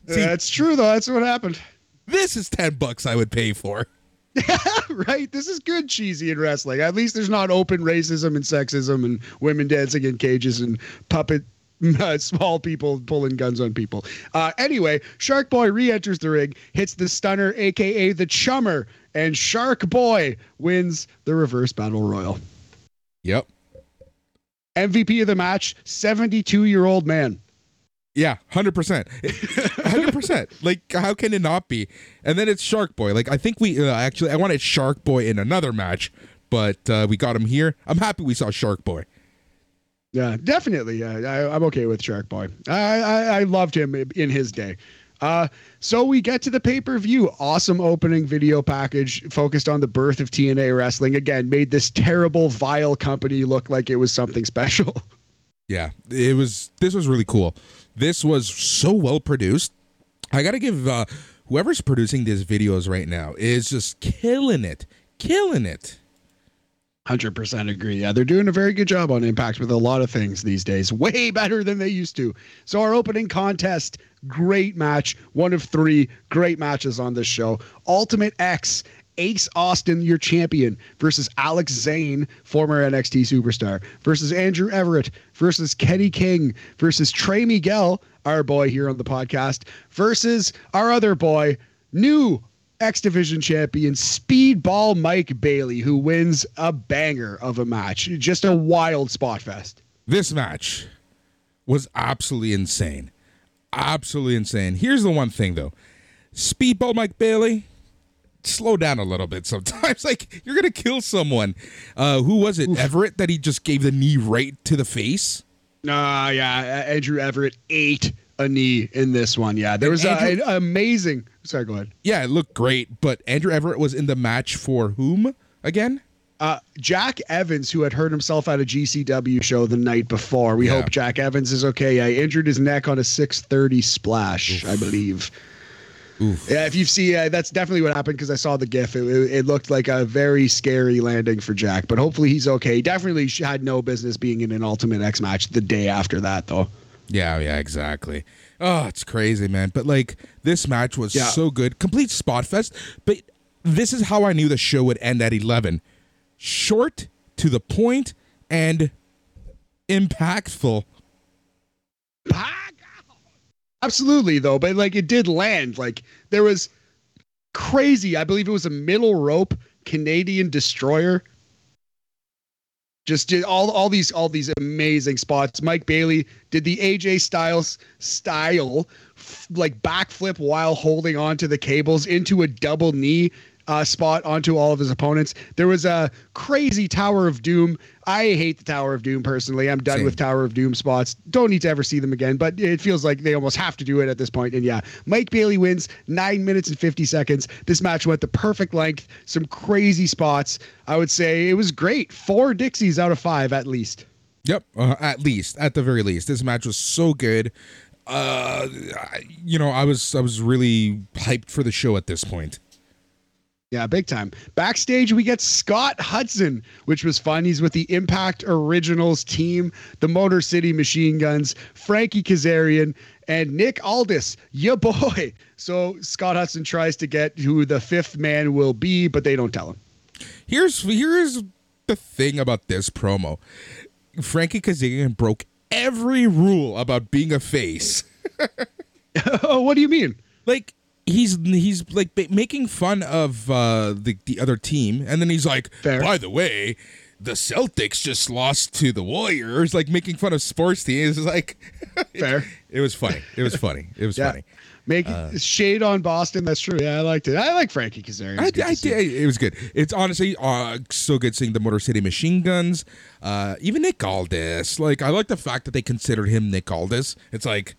That's true, though. That's what happened. this is 10 bucks I would pay for. right? This is good cheesy in wrestling. At least there's not open racism and sexism and women dancing in cages and puppet. Uh, small people pulling guns on people. Uh, anyway, Shark Boy re enters the ring, hits the stunner, aka the chummer, and Shark Boy wins the reverse battle royal. Yep. MVP of the match 72 year old man. Yeah, hundred percent, hundred percent. Like, how can it not be? And then it's Shark Boy. Like, I think we uh, actually I wanted Shark Boy in another match, but uh, we got him here. I'm happy we saw Shark Boy. Yeah, definitely. Yeah, I, I'm okay with Shark Boy. I, I I loved him in his day. Uh, so we get to the pay per view. Awesome opening video package focused on the birth of TNA wrestling. Again, made this terrible, vile company look like it was something special. Yeah, it was. This was really cool. This was so well produced. I gotta give uh, whoever's producing these videos right now is just killing it, killing it. Hundred percent agree. Yeah, they're doing a very good job on Impact with a lot of things these days. Way better than they used to. So our opening contest, great match, one of three great matches on this show. Ultimate X Ace Austin, your champion, versus Alex Zayne, former NXT superstar, versus Andrew Everett, versus Kenny King, versus Trey Miguel, our boy here on the podcast, versus our other boy, new X Division champion, Speedball Mike Bailey, who wins a banger of a match. Just a wild spot fest. This match was absolutely insane. Absolutely insane. Here's the one thing, though Speedball Mike Bailey slow down a little bit sometimes. like you're gonna kill someone. Uh, who was it? Oof. Everett that he just gave the knee right to the face. Uh yeah, Andrew Everett ate a knee in this one. Yeah, there was Andrew, a, an amazing. Sorry, go ahead. Yeah, it looked great, but Andrew Everett was in the match for whom again? Uh, Jack Evans, who had hurt himself at a GCW show the night before. We yeah. hope Jack Evans is okay. Yeah, he injured his neck on a 630 splash, Oof. I believe. Oof. Yeah, if you see, uh, that's definitely what happened because I saw the GIF. It, it, it, looked like a very scary landing for Jack, but hopefully he's okay. He definitely had no business being in an Ultimate X match the day after that, though. Yeah, yeah, exactly. Oh, it's crazy, man. But like this match was yeah. so good, complete spot fest. But this is how I knew the show would end at eleven: short, to the point, and impactful. Absolutely, though, but like it did land. Like there was crazy. I believe it was a middle rope Canadian destroyer. Just did all all these all these amazing spots. Mike Bailey did the AJ Styles style like backflip while holding on to the cables into a double knee uh, spot onto all of his opponents. There was a crazy Tower of Doom. I hate the Tower of Doom personally. I'm done Same. with Tower of Doom spots. Don't need to ever see them again, but it feels like they almost have to do it at this point. And yeah, Mike Bailey wins nine minutes and 50 seconds. This match went the perfect length, some crazy spots. I would say it was great. Four Dixies out of five at least. Yep, uh, at least, at the very least, this match was so good. Uh, you know, I was I was really hyped for the show at this point. Yeah, big time. Backstage, we get Scott Hudson, which was fun. He's with the Impact Originals team, the Motor City Machine Guns, Frankie Kazarian, and Nick Aldis, ya boy. So Scott Hudson tries to get who the fifth man will be, but they don't tell him. Here's here's the thing about this promo. Frankie Kazarian broke every rule about being a face. oh, what do you mean? Like he's he's like making fun of uh, the the other team, and then he's like, Fair. by the way. The Celtics just lost to the Warriors, like making fun of sports teams. It's like, fair. It, it, was funny. It was funny. It was yeah. funny. Make uh, shade on Boston. That's true. Yeah, I liked it. I like Frankie Kazarian. I, I did. It was good. It's honestly uh, so good seeing the Motor City Machine Guns. Uh, even Nick Aldis. Like I like the fact that they considered him Nick Aldis. It's like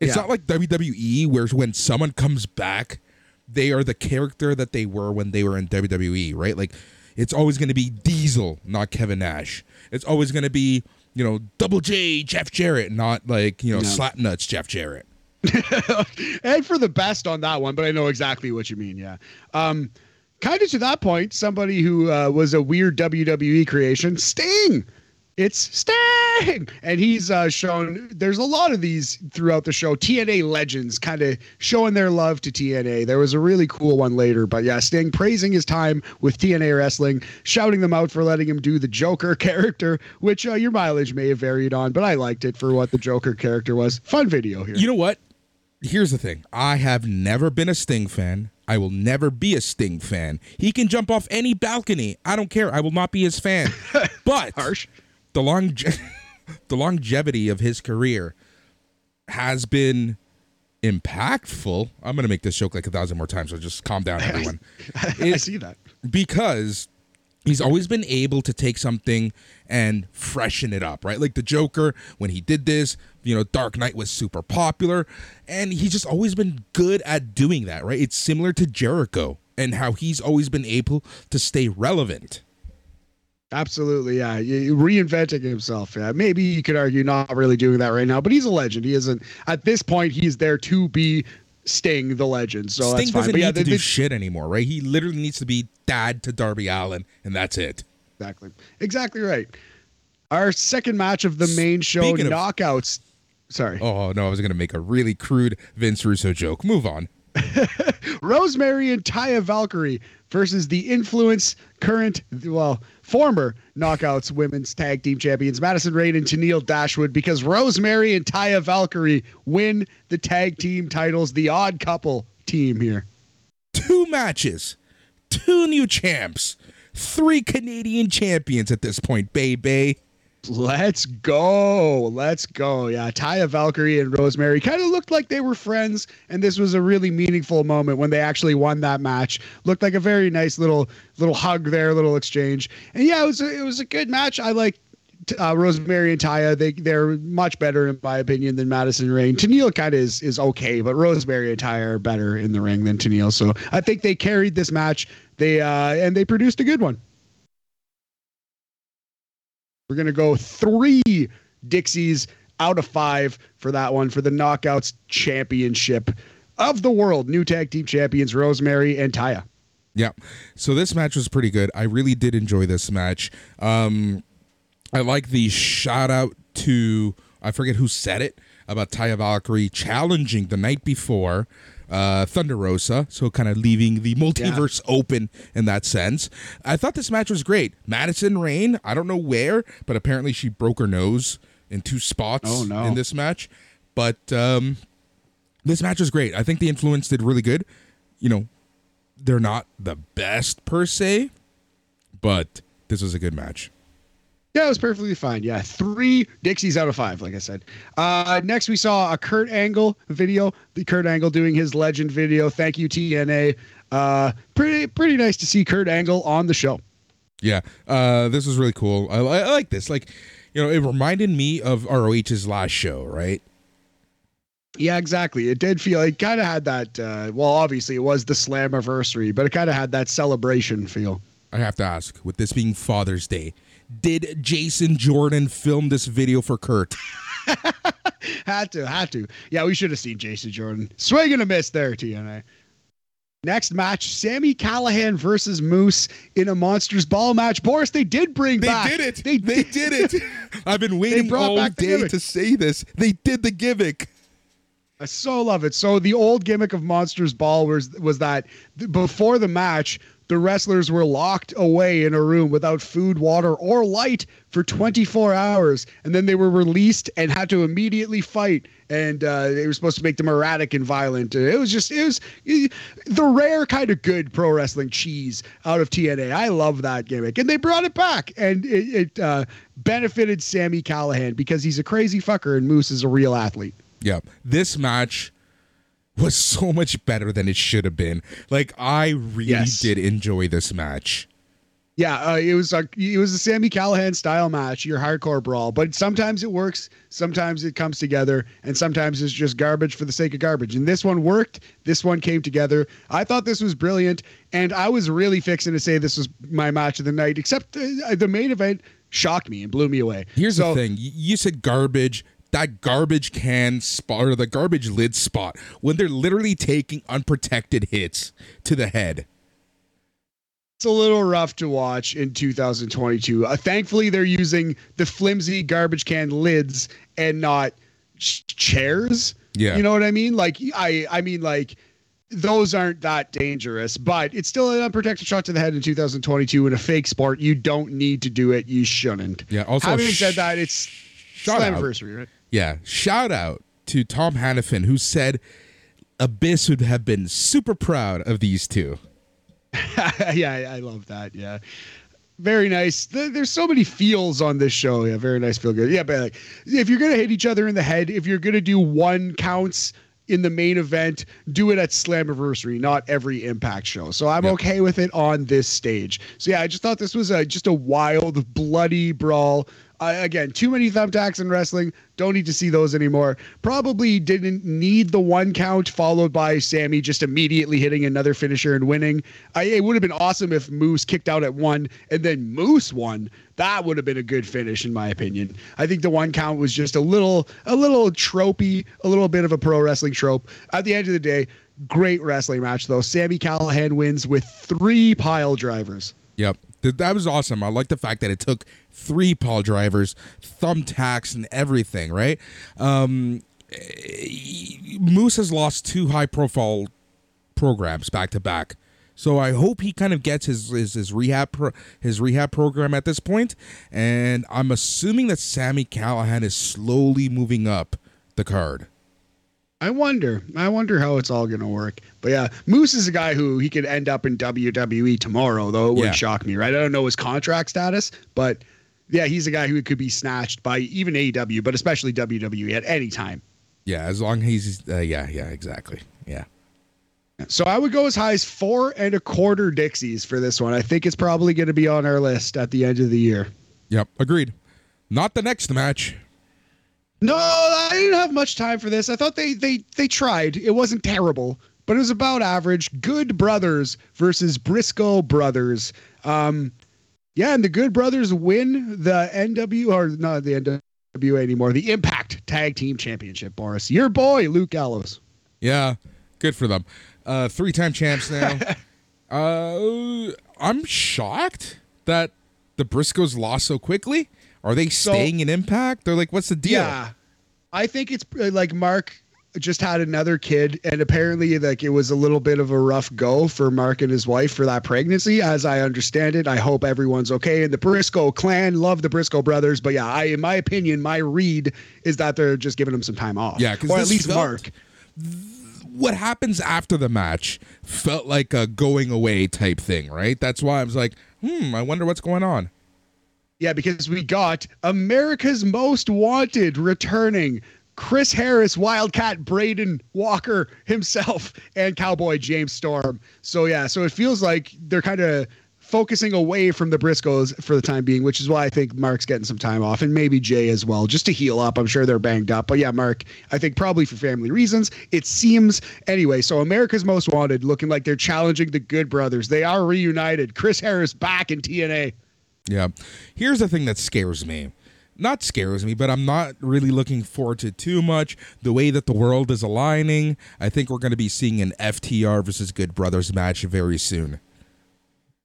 it's yeah. not like WWE where when someone comes back, they are the character that they were when they were in WWE, right? Like it's always going to be Diesel, not Kevin Nash. It's always going to be, you know, Double J Jeff Jarrett, not like, you know, no. Slapnuts Jeff Jarrett. and for the best on that one, but I know exactly what you mean. Yeah. Um, kind of to that point, somebody who uh, was a weird WWE creation, Sting it's Sting, and he's uh, shown. There's a lot of these throughout the show. TNA legends kind of showing their love to TNA. There was a really cool one later, but yeah, Sting praising his time with TNA wrestling, shouting them out for letting him do the Joker character, which uh, your mileage may have varied on, but I liked it for what the Joker character was. Fun video here. You know what? Here's the thing. I have never been a Sting fan. I will never be a Sting fan. He can jump off any balcony. I don't care. I will not be his fan. But harsh the long the longevity of his career has been impactful. I'm going to make this joke like a thousand more times, so just calm down, everyone. I, I see that because he's always been able to take something and freshen it up, right? Like the Joker, when he did this, you know, Dark Knight was super popular, and he's just always been good at doing that, right? It's similar to Jericho and how he's always been able to stay relevant. Absolutely, yeah. Reinventing himself. Yeah, maybe you could argue not really doing that right now, but he's a legend. He isn't at this point. He's there to be Sting, the legend. So Sting that's fine. doesn't But need yeah, to do the- shit anymore, right? He literally needs to be dad to Darby Allin, and that's it. exactly, exactly right. Our second match of the main show, Speaking of- knockouts. Sorry, Oh no, I was gonna make a really crude Vince Russo joke. Move on. Rosemary and Taya Valkyrie versus the Influence current, well, former Knockouts Women's Tag Team Champions Madison Rayne and Tennille Dashwood because Rosemary and Taya Valkyrie win the tag team titles, the odd couple team here. Two matches, two new champs, three Canadian champions at this point, baby. Let's go. Let's go. Yeah, Taya Valkyrie and Rosemary kind of looked like they were friends, and this was a really meaningful moment when they actually won that match. Looked like a very nice little little hug there, little exchange. And yeah, it was a, it was a good match. I like uh, Rosemary and Taya. They they're much better in my opinion than Madison Rayne. Tennille kind of is is okay, but Rosemary and Taya are better in the ring than Tennille. So I think they carried this match. They uh and they produced a good one. We're gonna go three Dixies out of five for that one for the Knockouts Championship of the World. New tag team champions Rosemary and Taya. Yeah. So this match was pretty good. I really did enjoy this match. Um, I like the shout out to I forget who said it about Taya Valkyrie challenging the night before uh, Thunder Rosa, so kind of leaving the multiverse open in that sense. I thought this match was great. Madison Rayne, I don't know where, but apparently she broke her nose in two spots Oh, no. in this match. But um, this match was great. I think the influence did really good. You know, they're not the best per se, but this was a good match. Yeah, it was perfectly fine. Yeah, three Dixies out of five, like I said. Uh, next, we saw a Kurt Angle video. The Kurt Angle doing his legend video. Thank you, TNA. Uh, pretty pretty nice to see Kurt Angle on the show. Yeah, uh, this was really cool. I, I like this. Like, you know, it reminded me of ROH's last show, right? Yeah, exactly. It did feel it kind of had that. Uh, well, obviously, it was the Slammiversary, but it kind of had that celebration feel. I have to ask, with this being Father's Day, did Jason Jordan film this video for Kurt? Had to, had to. Yeah, we should have seen Jason Jordan. Swing and a miss there, TNA. Next match, Sami Callihan versus Moose in a Monsters Ball match. Boris, they did bring They back. did it. They, They, did it. I've been waiting brought all day to say this. They did the gimmick. I so love it. So the old gimmick of Monsters Ball was was that before the match, the wrestlers were locked away in a room without food, water, or light for 24 hours, and then they were released and had to immediately fight. And uh, they were supposed to make them erratic and violent. It was just it was eh, the rare kind of good pro wrestling cheese out of TNA. I love that gimmick, and they brought it back, and it, it uh, benefited Sami Callihan because he's a crazy fucker and Moose is a real athlete. Yeah, this match was so much better than it should have been. Like I really Yes. did enjoy this match. Yeah, uh, it was a it was a Sami Callihan style match, your hardcore brawl. But sometimes it works, sometimes it comes together, and sometimes it's just garbage for the sake of garbage. And this one worked. This one came together. I thought this was brilliant, and I was really fixing to say this was my match of the night. Except uh, the main event shocked me and blew me away. Here's So- the thing: you said garbage. That garbage can spot or the garbage lid spot when they're literally taking unprotected hits to the head. It's a little rough to watch in 2022. Uh, thankfully, they're using the flimsy garbage can lids and not ch- chairs. Yeah. you know what I mean. Like I, I mean like those aren't that dangerous, but it's still an unprotected shot to the head in 2022 in a fake sport. You don't need to do it. You shouldn't. Yeah, also having sh- said that, it's out. anniversary, right? Yeah, shout out to Tom Hannifin who said Abyss would have been super proud of these two. yeah, I love that. Yeah. Very nice. There's so many feels on this show. Yeah, very nice. Feel good. Yeah, but like, if you're gonna hit each other in the head, if you're gonna do one counts in the main event, do it at Slammiversary, not every Impact show. So I'm Yep. okay with it on this stage. So yeah, I just thought this was a just a wild, bloody brawl. Uh, again, too many thumbtacks in wrestling. Don't need to see those anymore. Probably didn't need the one count followed by Sami just immediately hitting another finisher and winning. I, it would have been awesome if Moose kicked out at one and then Moose won. That would have been a good finish, in my opinion. I think the one count was just a little, a little tropey, a little bit of a pro wrestling trope. At the end of the day, great wrestling match though. Sami Callihan wins with three pile drivers. Yep. That was awesome. I like the fact that it took three Paul drivers, thumbtacks, and everything, right? Um, Moose has lost two high profile programs back to back. So I hope he kind of gets his his, his rehab pro, his rehab program at this point, and I'm assuming that Sami Callihan is slowly moving up the card. I wonder. I wonder how it's all going to work. But yeah, Moose is a guy who he could end up in WWE tomorrow, though it wouldn't yeah. shock me, right? I don't know his contract status, but yeah, he's a guy who could be snatched by even AEW, but especially WWE at any time. Yeah, as long as he's uh, yeah, yeah, exactly. Yeah. So I would go as high as four and a quarter Dixies for this one. I think it's probably going to be on our list at the end of the year. Yep, agreed. Not the next match. No, I didn't have much time for this. I thought they they they tried. It wasn't terrible, but it was about average. Good Brothers versus Briscoe Brothers. Um, yeah, and the Good Brothers win the NW or not the NWA anymore, the Impact Tag Team Championship. Boris, your boy Luke Gallows. Yeah, good for them. Uh, three-time champs now. uh, I'm shocked that the Briscoes lost so quickly. Are they staying so, in Impact? They're like, what's the deal? Yeah, I think it's uh, like Mark just had another kid, and apparently, like it was a little bit of a rough go for Mark and his wife for that pregnancy. As I understand it, I hope everyone's okay. And the Briscoe clan love the Briscoe brothers, but yeah, I, in my opinion, my read is that they're just giving them some time off. Yeah, or at least felt, Mark. What happens after the match felt like a going away type thing, right? That's why I was like, hmm, I wonder what's going on. Yeah, because we got America's Most Wanted returning. Chris Harris, Wildcat Braden Walker himself, and Cowboy James Storm. So yeah, so it feels like they're kind of focusing away from the Briscoes for the time being, which is why I think Mark's getting some time off, and maybe Jay as well, just to heal up. I'm sure they're banged up, but yeah, Mark, I think probably for family reasons. It seems anyway. So America's Most Wanted, looking like they're challenging the Good Brothers. They are reunited. Chris Harris back in TNA. Yeah. Here's the thing that scares me. Not scares me, but I'm not really looking forward to too much. The way that the world is aligning, I think we're going to be seeing an FTR versus Good Brothers match very soon.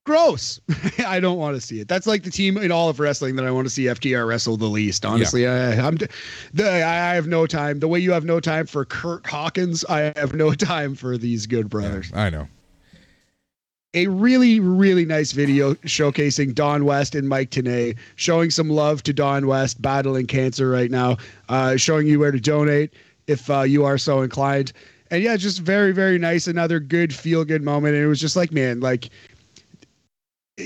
Gross. I don't want to see it. That's like the team in all of wrestling that I want to see FTR wrestle the least. Honestly, yeah. I, I'm the, I have no time. The way you have no time for Kurt Hawkins, I have no time for these Good Brothers. Yeah, I know a really, really nice video showcasing Don West and Mike Tenay, showing some love to Don West battling cancer right now, uh, showing you where to donate if uh, you are so inclined. And yeah, just very, very nice. Another good feel good moment. And it was just like, man, like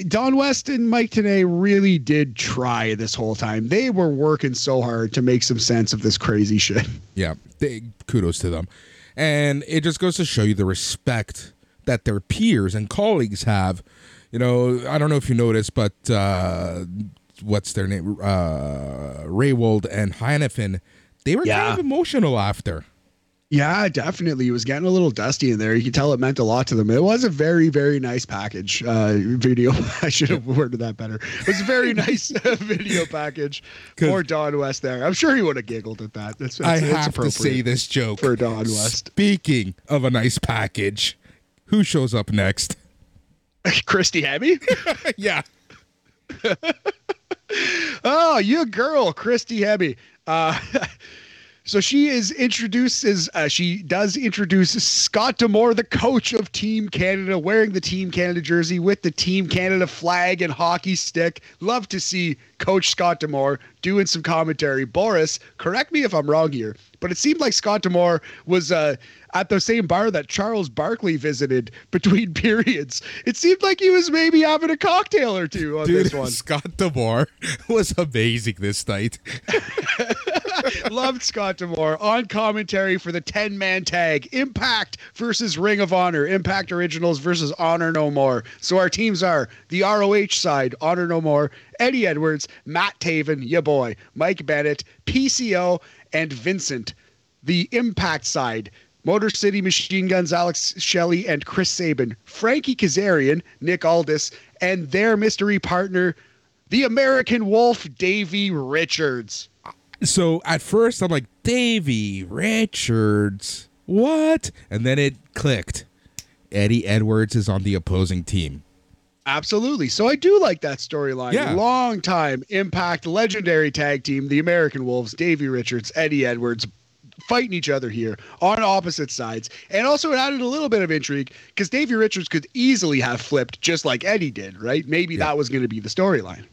Don West and Mike Tenay really did try this whole time. They were working so hard to make some sense of this crazy shit. Yeah, they, kudos to them. And it just goes to show you the respect that their peers and colleagues have. You know, I don't know if you noticed, but uh, what's their name? Uh, Rehwoldt and Hannifin, they were yeah. kind of emotional after. Yeah, definitely. It was getting a little dusty in there. You could tell it meant a lot to them. It was a very, very nice package uh, video. I should have worded that better. It was a very nice uh, video package for Don West there. I'm sure he would have giggled at that. That's, that's I have to say this joke for Don West. Speaking of a nice package, who shows up next? Christy Hemme? yeah. oh, you girl, Christy Hemme. Uh, so she is introduces uh, she does introduce Scott D'Amore, the coach of Team Canada, wearing the Team Canada jersey with the Team Canada flag and hockey stick. Love to see Coach Scott D'Amore doing some commentary. Boris, correct me if I'm wrong here, but it seemed like Scott D'Amore was uh, at the same bar that Charles Barkley visited between periods. It seemed like he was maybe having a cocktail or two on Dude, this one. Scott D'Amore was amazing this night. Loved Scott D'Amore on commentary for the 10 man tag Impact versus Ring of Honor, Impact Originals versus Honor No More. So our teams are the ROH side, Honor No More, Eddie Edwards, Matt Taven, ya boy, Mike Bennett, PCO, and Vincent. The Impact side, Motor City Machine Guns, Alex Shelley, and Chris Sabin, Frankie Kazarian, Nick Aldis, and their mystery partner, the American Wolf, Davey Richards. So at first I'm like, Davey Richards, what? And then it clicked. Eddie Edwards is on the opposing team. Absolutely. So I do like that storyline. Yeah. Long time Impact legendary tag team, the American Wolves, Davey Richards, Eddie Edwards, fighting each other here on opposite sides. And also it added a little bit of intrigue because Davey Richards could easily have flipped just like Eddie did, right? Maybe that was going to be the storyline.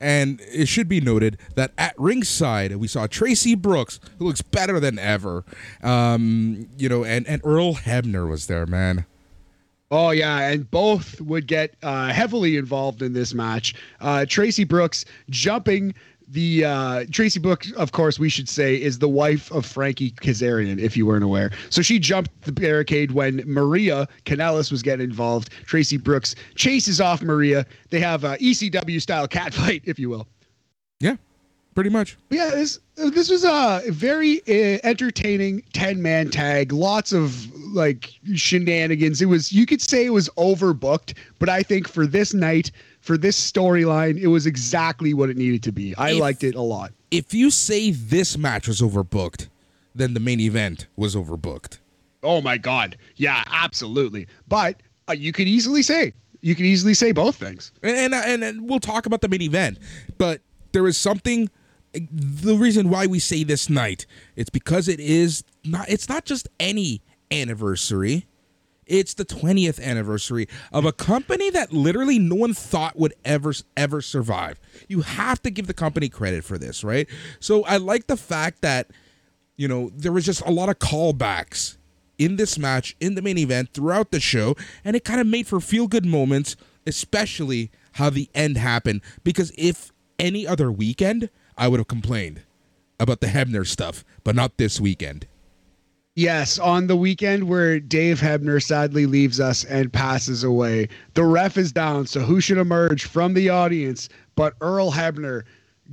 And it should be noted that at ringside, we saw Traci Brooks, who looks better than ever. Um, you know, and, and Earl Hebner was there, man. Oh yeah, and both would get uh, heavily involved in this match. Uh, Traci Brooks jumping the uh, Traci Brooks, of course, we should say, is the wife of Frankie Kazarian, if you weren't aware. So she jumped the barricade when Maria Kanellis was getting involved. Traci Brooks chases off Maria. They have a ECW style catfight, if you will. Yeah, pretty much. Yeah, this this was a very uh, entertaining ten man tag. Lots of like shenanigans. It was you could say it was overbooked, but I think for this night, for this storyline, it was exactly what it needed to be. I If- liked it a lot. If you say this match was overbooked, then the main event was overbooked. Oh my god, yeah, absolutely. But uh, you could easily say you could easily say both things. and, and and and we'll talk about the main event but there is something the reason why we say this night it's because it is not it's not just any anniversary. It's the 20th anniversary of a company that literally no one thought would ever ever survive. You have to give the company credit for this right? So i like the fact that you know there was just a lot of callbacks in this match in the main event throughout the show and it kind of made for feel good moments especially how the end happened. Because if any other weekend i would have complained about the hebner stuff but not this weekend Yes, on the weekend where Dave Hebner sadly leaves us and passes away, the ref is down. So who should emerge from the audience but Earl Hebner?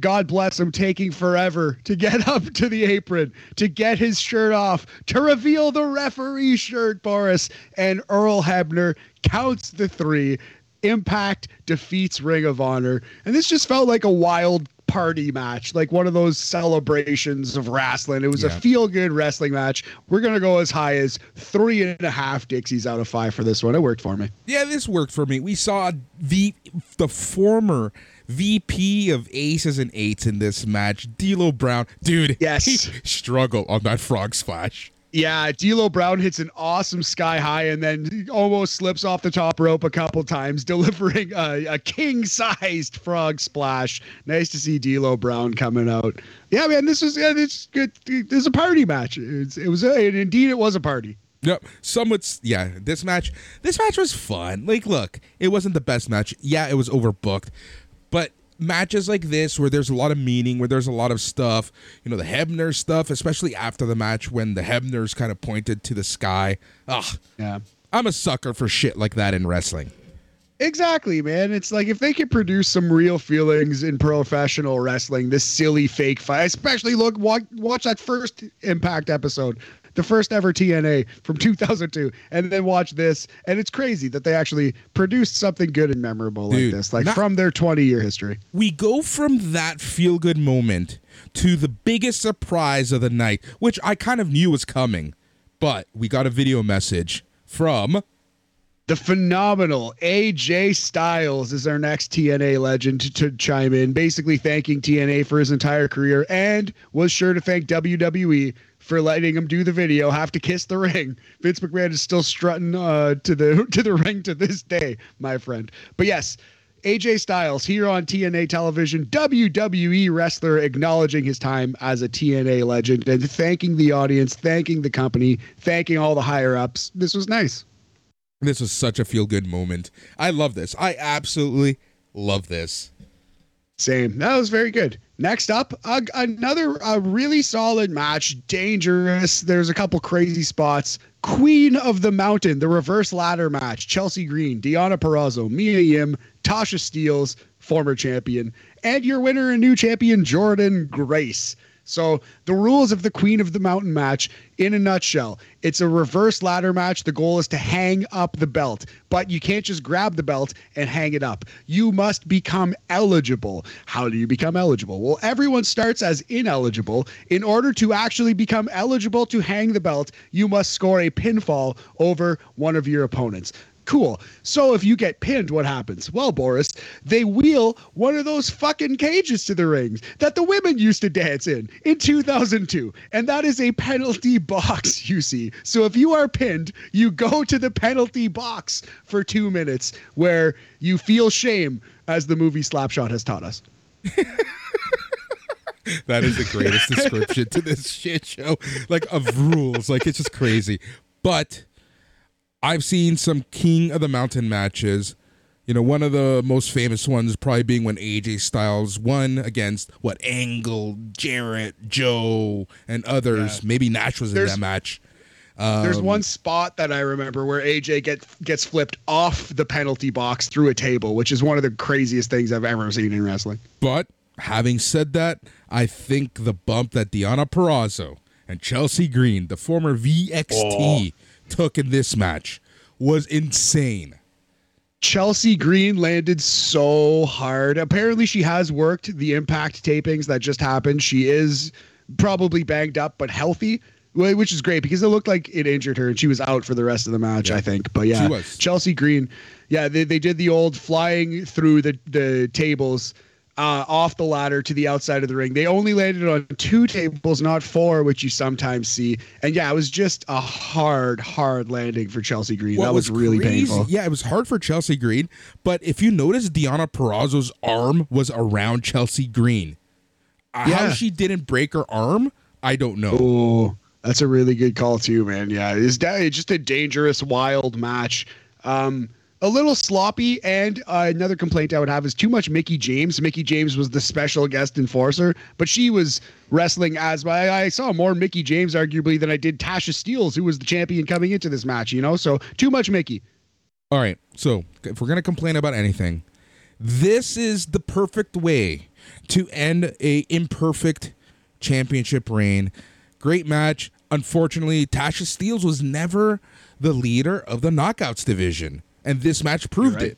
God bless him, taking forever to get up to the apron, to get his shirt off, to reveal the referee shirt, Boris. And Earl Hebner counts the three. Impact defeats Ring of Honor. And this just felt like a wild party match, like one of those celebrations of wrestling. It was a feel good wrestling match. We're going to go as high as three and a half Dixies out of five for this one. It worked for me. yeah this worked for me we saw the the former vp of aces and eights in this match D'Lo brown dude Yes. he struggled on that frog splash Yeah, D'Lo Brown hits an awesome sky high and then almost slips off the top rope a couple times, delivering a, a king-sized frog splash. Nice to see D'Lo Brown coming out. Yeah, man, this was yeah, it's good. This is a party match. It's, it was, a, indeed, it was a party. Yep. Some would, yeah. This match, this match was fun. Like, look, it wasn't the best match. Yeah, it was overbooked, but matches like this, where there's a lot of meaning, where there's a lot of stuff, you know, the Hebner stuff, especially after the match when the Hebners kind of pointed to the sky. Ugh, Yeah. I'm a sucker for shit like that in wrestling. Exactly, man. It's like if they could produce some real feelings in professional wrestling, this silly fake fight, especially look watch, watch that first Impact episode, the first ever TNA from 2002, and then watch this, and it's crazy that they actually produced something good and memorable Dude, like this, like not- from their 20 year history. We go from that feel good moment to the biggest surprise of the night, which I kind of knew was coming, but we got a video message from The phenomenal AJ Styles is our next TNA legend to, chime in, basically thanking TNA for his entire career and was sure to thank WWE for letting him do the video, have to kiss the ring. Vince McMahon is still strutting uh, to the to the ring to this day, my friend. But yes, AJ Styles here on TNA television, WWE wrestler acknowledging his time as a TNA legend and thanking the audience, thanking the company, thanking all the higher ups. This was nice. This was such a feel good moment. I love this. I absolutely love this. Same. That was very good. Next up, uh, another a really solid match. Dangerous. There's a couple crazy spots. Queen of the Mountain, the reverse ladder match. Chelsea Green, Deonna Purrazzo, Mia Yim, Tasha Steelz, former champion, and your winner and new champion Jordynne Grace. So, the rules of the Queen of the Mountain match in a nutshell it's a reverse ladder match. The goal is to hang up the belt, but you can't just grab the belt and hang it up. You must become eligible. How do you become eligible? Well, everyone starts as ineligible. In order to actually become eligible to hang the belt, you must score a pinfall over one of your opponents. Cool. So if you get pinned, what happens? Well, Boris, they wheel one of those fucking cages to the rings that the women used to dance in in 2002. And that is a penalty box, you see. So if you are pinned, you go to the penalty box for two minutes where you feel shame, as the movie Slapshot has taught us. that is the greatest description to this shit show, like of rules. Like it's just crazy. But I've seen some King of the Mountain matches. You know, one of the most famous ones probably being when AJ Styles won against what Angle, Jarrett, Joe, and others. Yeah. Maybe Nash was there's, in that match. Um, there's one spot that I remember where AJ gets gets flipped off the penalty box through a table, which is one of the craziest things I've ever seen in wrestling. But having said that, I think the bump that Deonna Purrazzo and Chelsea Green, the former VXT, oh took in this match was insane. Chelsea Green landed so hard. Apparently, she has worked the impact tapings that just happened. She is probably banged up, but healthy, which is great because it looked like it injured her and she was out for the rest of the match, yeah. I think. But yeah, Chelsea Green, yeah, they, they did the old flying through the, the tables uh, off the ladder to the outside of the ring. They only landed on two tables, not four, which you sometimes see. And yeah, it was just a hard, hard landing for Chelsea Green. What that was, was really crazy, painful. Yeah, it was hard for Chelsea Green. But if you notice, Deonna Purrazzo's arm was around Chelsea Green. Uh, yeah. How she didn't break her arm, I don't know. Oh, that's a really good call too, man. Yeah, it's just a dangerous, wild match. Um, a little sloppy. And uh, another complaint I would have is too much Mickie James. Mickie James was the special guest enforcer, but she was wrestling as I, I saw more Mickie James arguably than I did Tasha Steelz, who was the champion coming into this match. You know, so too much Mickie. All right, so if we're gonna complain about anything, this is the perfect way to end a imperfect championship reign. Great match. Unfortunately, Tasha Steelz was never the leader of the knockouts division and this match proved right. it.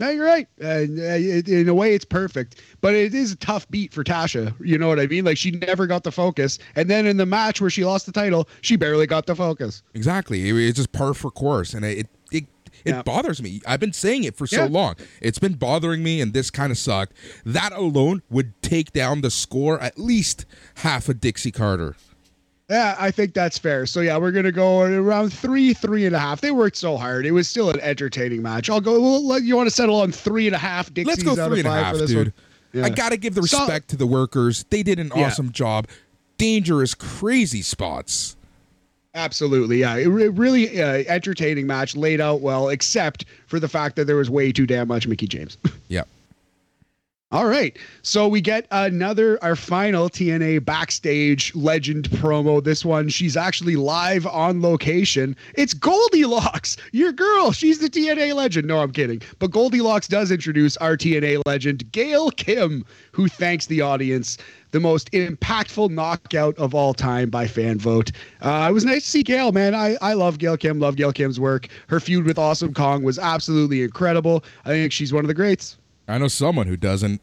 No, you're right. Uh, in a way, it's perfect, but it is a tough beat for Tasha. You know what I mean? Like she never got the focus, and then in the match where she lost the title, she barely got the focus. Exactly. It's just par for course, and it it it yeah. bothers me. I've been saying it for so yeah. long. It's been bothering me, and this kind of sucked. That alone would take down the score at least half a Dixie Carter. Yeah, I think that's fair. So yeah, we're gonna go around three, three and a half. They worked so hard; it was still an entertaining match. I'll go. Well, you want to settle on three and a half? Dixies Let's go three and a half, dude. Yeah. I gotta give the respect so, to the workers. They did an awesome yeah. job. Dangerous, crazy spots. Absolutely, yeah. It really uh, entertaining match, laid out well, except for the fact that there was way too damn much Mickie James. yeah. All right. So we get another, our final TNA backstage legend promo. This one, she's actually live on location. It's Goldilocks, your girl. She's the TNA legend. No, I'm kidding. But Goldilocks does introduce our TNA legend, Gail Kim, who thanks the audience. The most impactful knockout of all time by fan vote. Uh, it was nice to see Gail, man. I, I love Gail Kim, love Gail Kim's work. Her feud with Awesome Kong was absolutely incredible. I think she's one of the greats. I know someone who doesn't.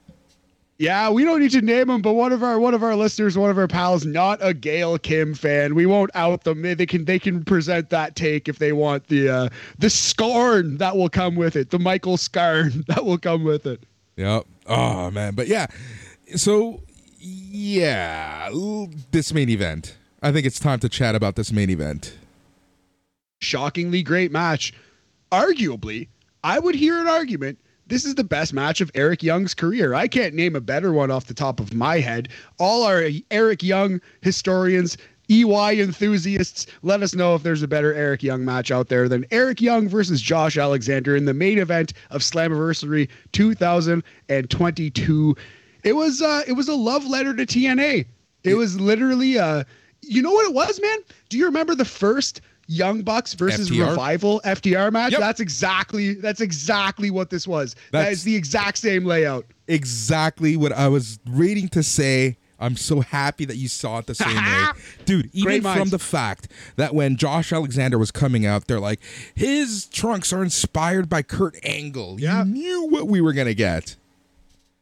Yeah, we don't need to name them, but one of our one of our listeners, one of our pals, not a Gail Kim fan. We won't out them. They can they can present that take if they want the uh, the scorn that will come with it, the Michael scorn that will come with it. Yep. Oh man, but yeah. So yeah, this main event. I think it's time to chat about this main event. Shockingly great match. Arguably, I would hear an argument this is the best match of Eric Young's career. I can't name a better one off the top of my head. All our Eric Young historians EY enthusiasts, let us know if there's a better Eric Young match out there than Eric Young versus Josh Alexander in the main event of Slammiversary 2022. It was uh, it was a love letter to TNA. It was literally uh, you know what it was, man? Do you remember the first Young Bucks versus FTR? Revival FTR match? Yep. That's exactly that's exactly what this was. that That's- the exact same layout. exactly what I was reading to say. I'm so happy that you saw it the same way. Dude, even from the fact that when Josh Alexander was coming out, they're like, his trunks are inspired by Kurt Angle. Yeah. You knew what we were going to get.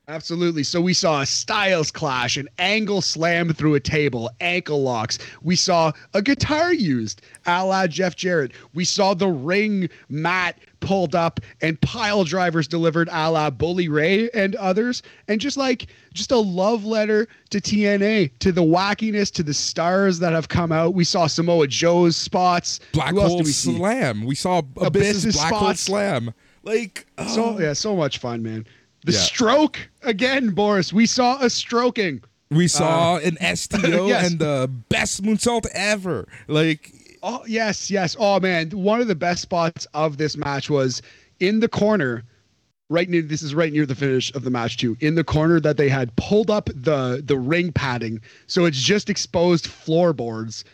Absolutely. So we saw a Styles clash, an angle slam through a table, ankle locks. We saw a guitar used, a la Jeff Jarrett. We saw the ring mat pulled up and pile drivers delivered, a la Bully Ray and others. And just like, just a love letter to TNA, to the wackiness, to the stars that have come out. We saw Samoa Joe's spots. Black Hole we see? Slam. We saw Abyss's Abyss's Black Hole. Slam. Like, So oh. yeah, so much fun, man. The Yeah. stroke again, Boris. We saw a stroking. we saw an STO uh, yes. and the best moonsault ever. Like, Oh yes, yes. Oh man, one of the best spots of this match was in the corner, right near. This is right near the finish of the match too. In the corner that they had pulled up the the ring padding, so it's just exposed floorboards.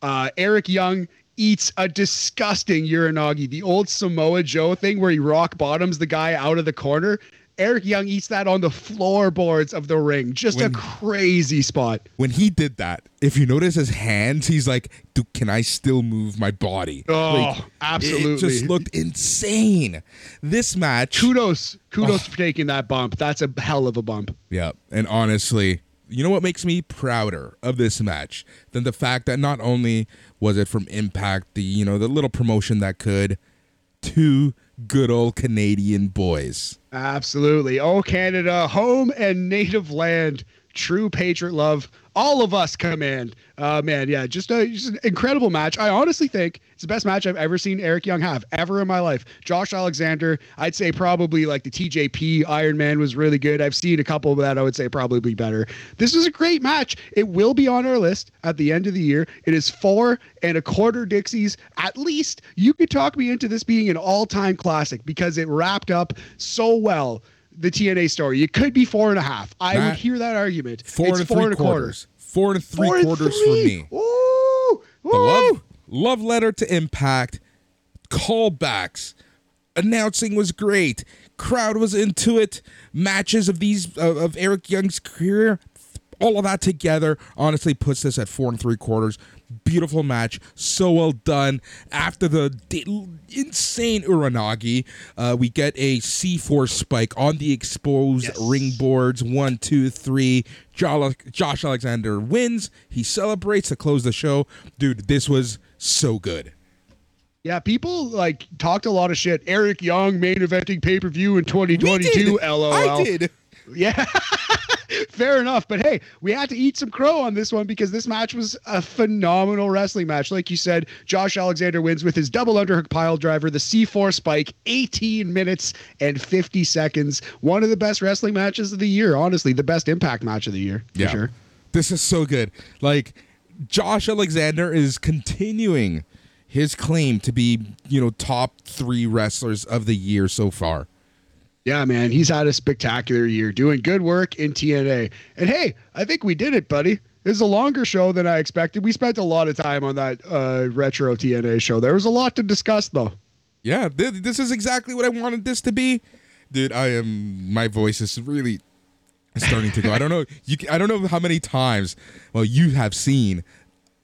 Uh, Eric Young eats a disgusting uranage, the old Samoa Joe thing where he rock bottoms the guy out of the corner. Eric Young eats that on the floorboards of the ring. Just When- a crazy spot. when he did that, if you notice his hands, he's like, can I still move my body? Oh, Like, absolutely. It just looked insane. This match. Kudos, kudos Oh. for taking that bump. That's a hell of a bump. Yeah. And honestly, you know what makes me prouder of this match than the fact that not only was it from Impact, the you know, the little promotion that could, two good old Canadian boys. Absolutely. Oh, Canada, home and native land, true patriot love. All of us command. Uh, man, yeah, just, a, just an incredible match. I honestly think it's the best match I've ever seen Eric Young have ever in my life. Josh Alexander, I'd say probably like the TJP Iron Man was really good. I've seen a couple of that I would say probably better. This is a great match. It will be on our list at the end of the year. It is four and a quarter Dixies at least. You could talk me into this being an all-time classic because it wrapped up so well the TNA story. It could be four and a half. I would hear that argument. Four it's and four three and a quarter. quarters. Four and three Four and quarters three. for me. Ooh, The ooh. love love letter to Impact, callbacks, announcing was great. Crowd was into it. Matches of these uh, of Eric Young's career, all of that together, honestly puts this at four and three quarters. Beautiful match, so well done. After the d- insane Uranage, uh, we get a C4 spike on the exposed Yes. ring boards. One, two, three. Josh Alexander wins. He celebrates to close the show. Dude, this was so good. Yeah, people like talked a lot of shit. Eric Young main eventing pay per view in 2022. Did. LOL. I did. Yeah. Fair enough. But hey, we had to eat some crow on this one because this match was a phenomenal wrestling match. Like you said, Josh Alexander wins with his double underhook pile driver, the C4 spike, 18 minutes and 50 seconds. One of the best wrestling matches of the year. Honestly, the best impact match of the year. For Yeah. sure. This is so good. Like Josh Alexander is continuing his claim to be, you know, top 3 wrestlers of the year so far. Yeah, man, he's had a spectacular year doing good work in TNA. And hey, I think we did it, buddy. It was a longer show than I expected. We spent a lot of time on that uh, retro TNA show. There was a lot to discuss, though. Yeah, th- this is exactly what I wanted this to be. Dude, I am my voice is really starting to go. I don't know you I don't know how many times well you have seen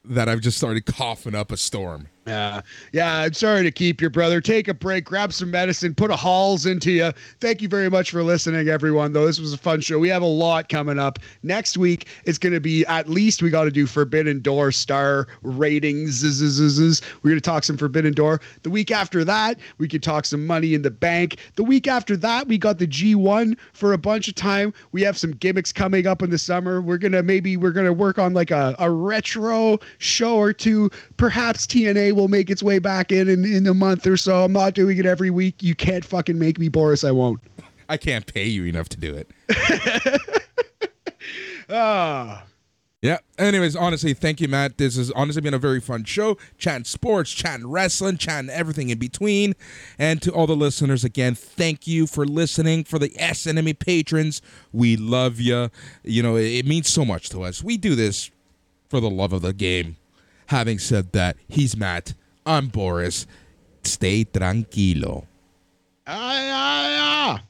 that I've just started coughing up a storm. Yeah. Yeah. I'm sorry to keep your brother. Take a break, grab some medicine, put a Halls into you. Thank you very much for listening, everyone, though. This was a fun show. We have a lot coming up. Next week, it's going to be at least we got to do Forbidden Door star ratings. We're going to talk some Forbidden Door. The week after that, we could talk some money in the bank. The week after that, we got the G1 for a bunch of time. We have some gimmicks coming up in the summer. We're going to maybe we're to work on like a, a retro show or two. Perhaps TNA will make its way back in, in in a month or so. I'm not doing it every week. You can't fucking make me, Boris. I won't. I can't pay you enough to do it. Ah. Yeah. Anyways, honestly, thank you, Matt. This has honestly been a very fun show. Chatting sports, chatting wrestling, chatting everything in between. And to all the listeners, again, thank you for listening. For the S Enemy patrons, we love you. You know, it, it means so much to us. We do this for the love of the game. Having said that, he's Matt. I'm Boris. Stay tranquilo. Ay, ay, ah!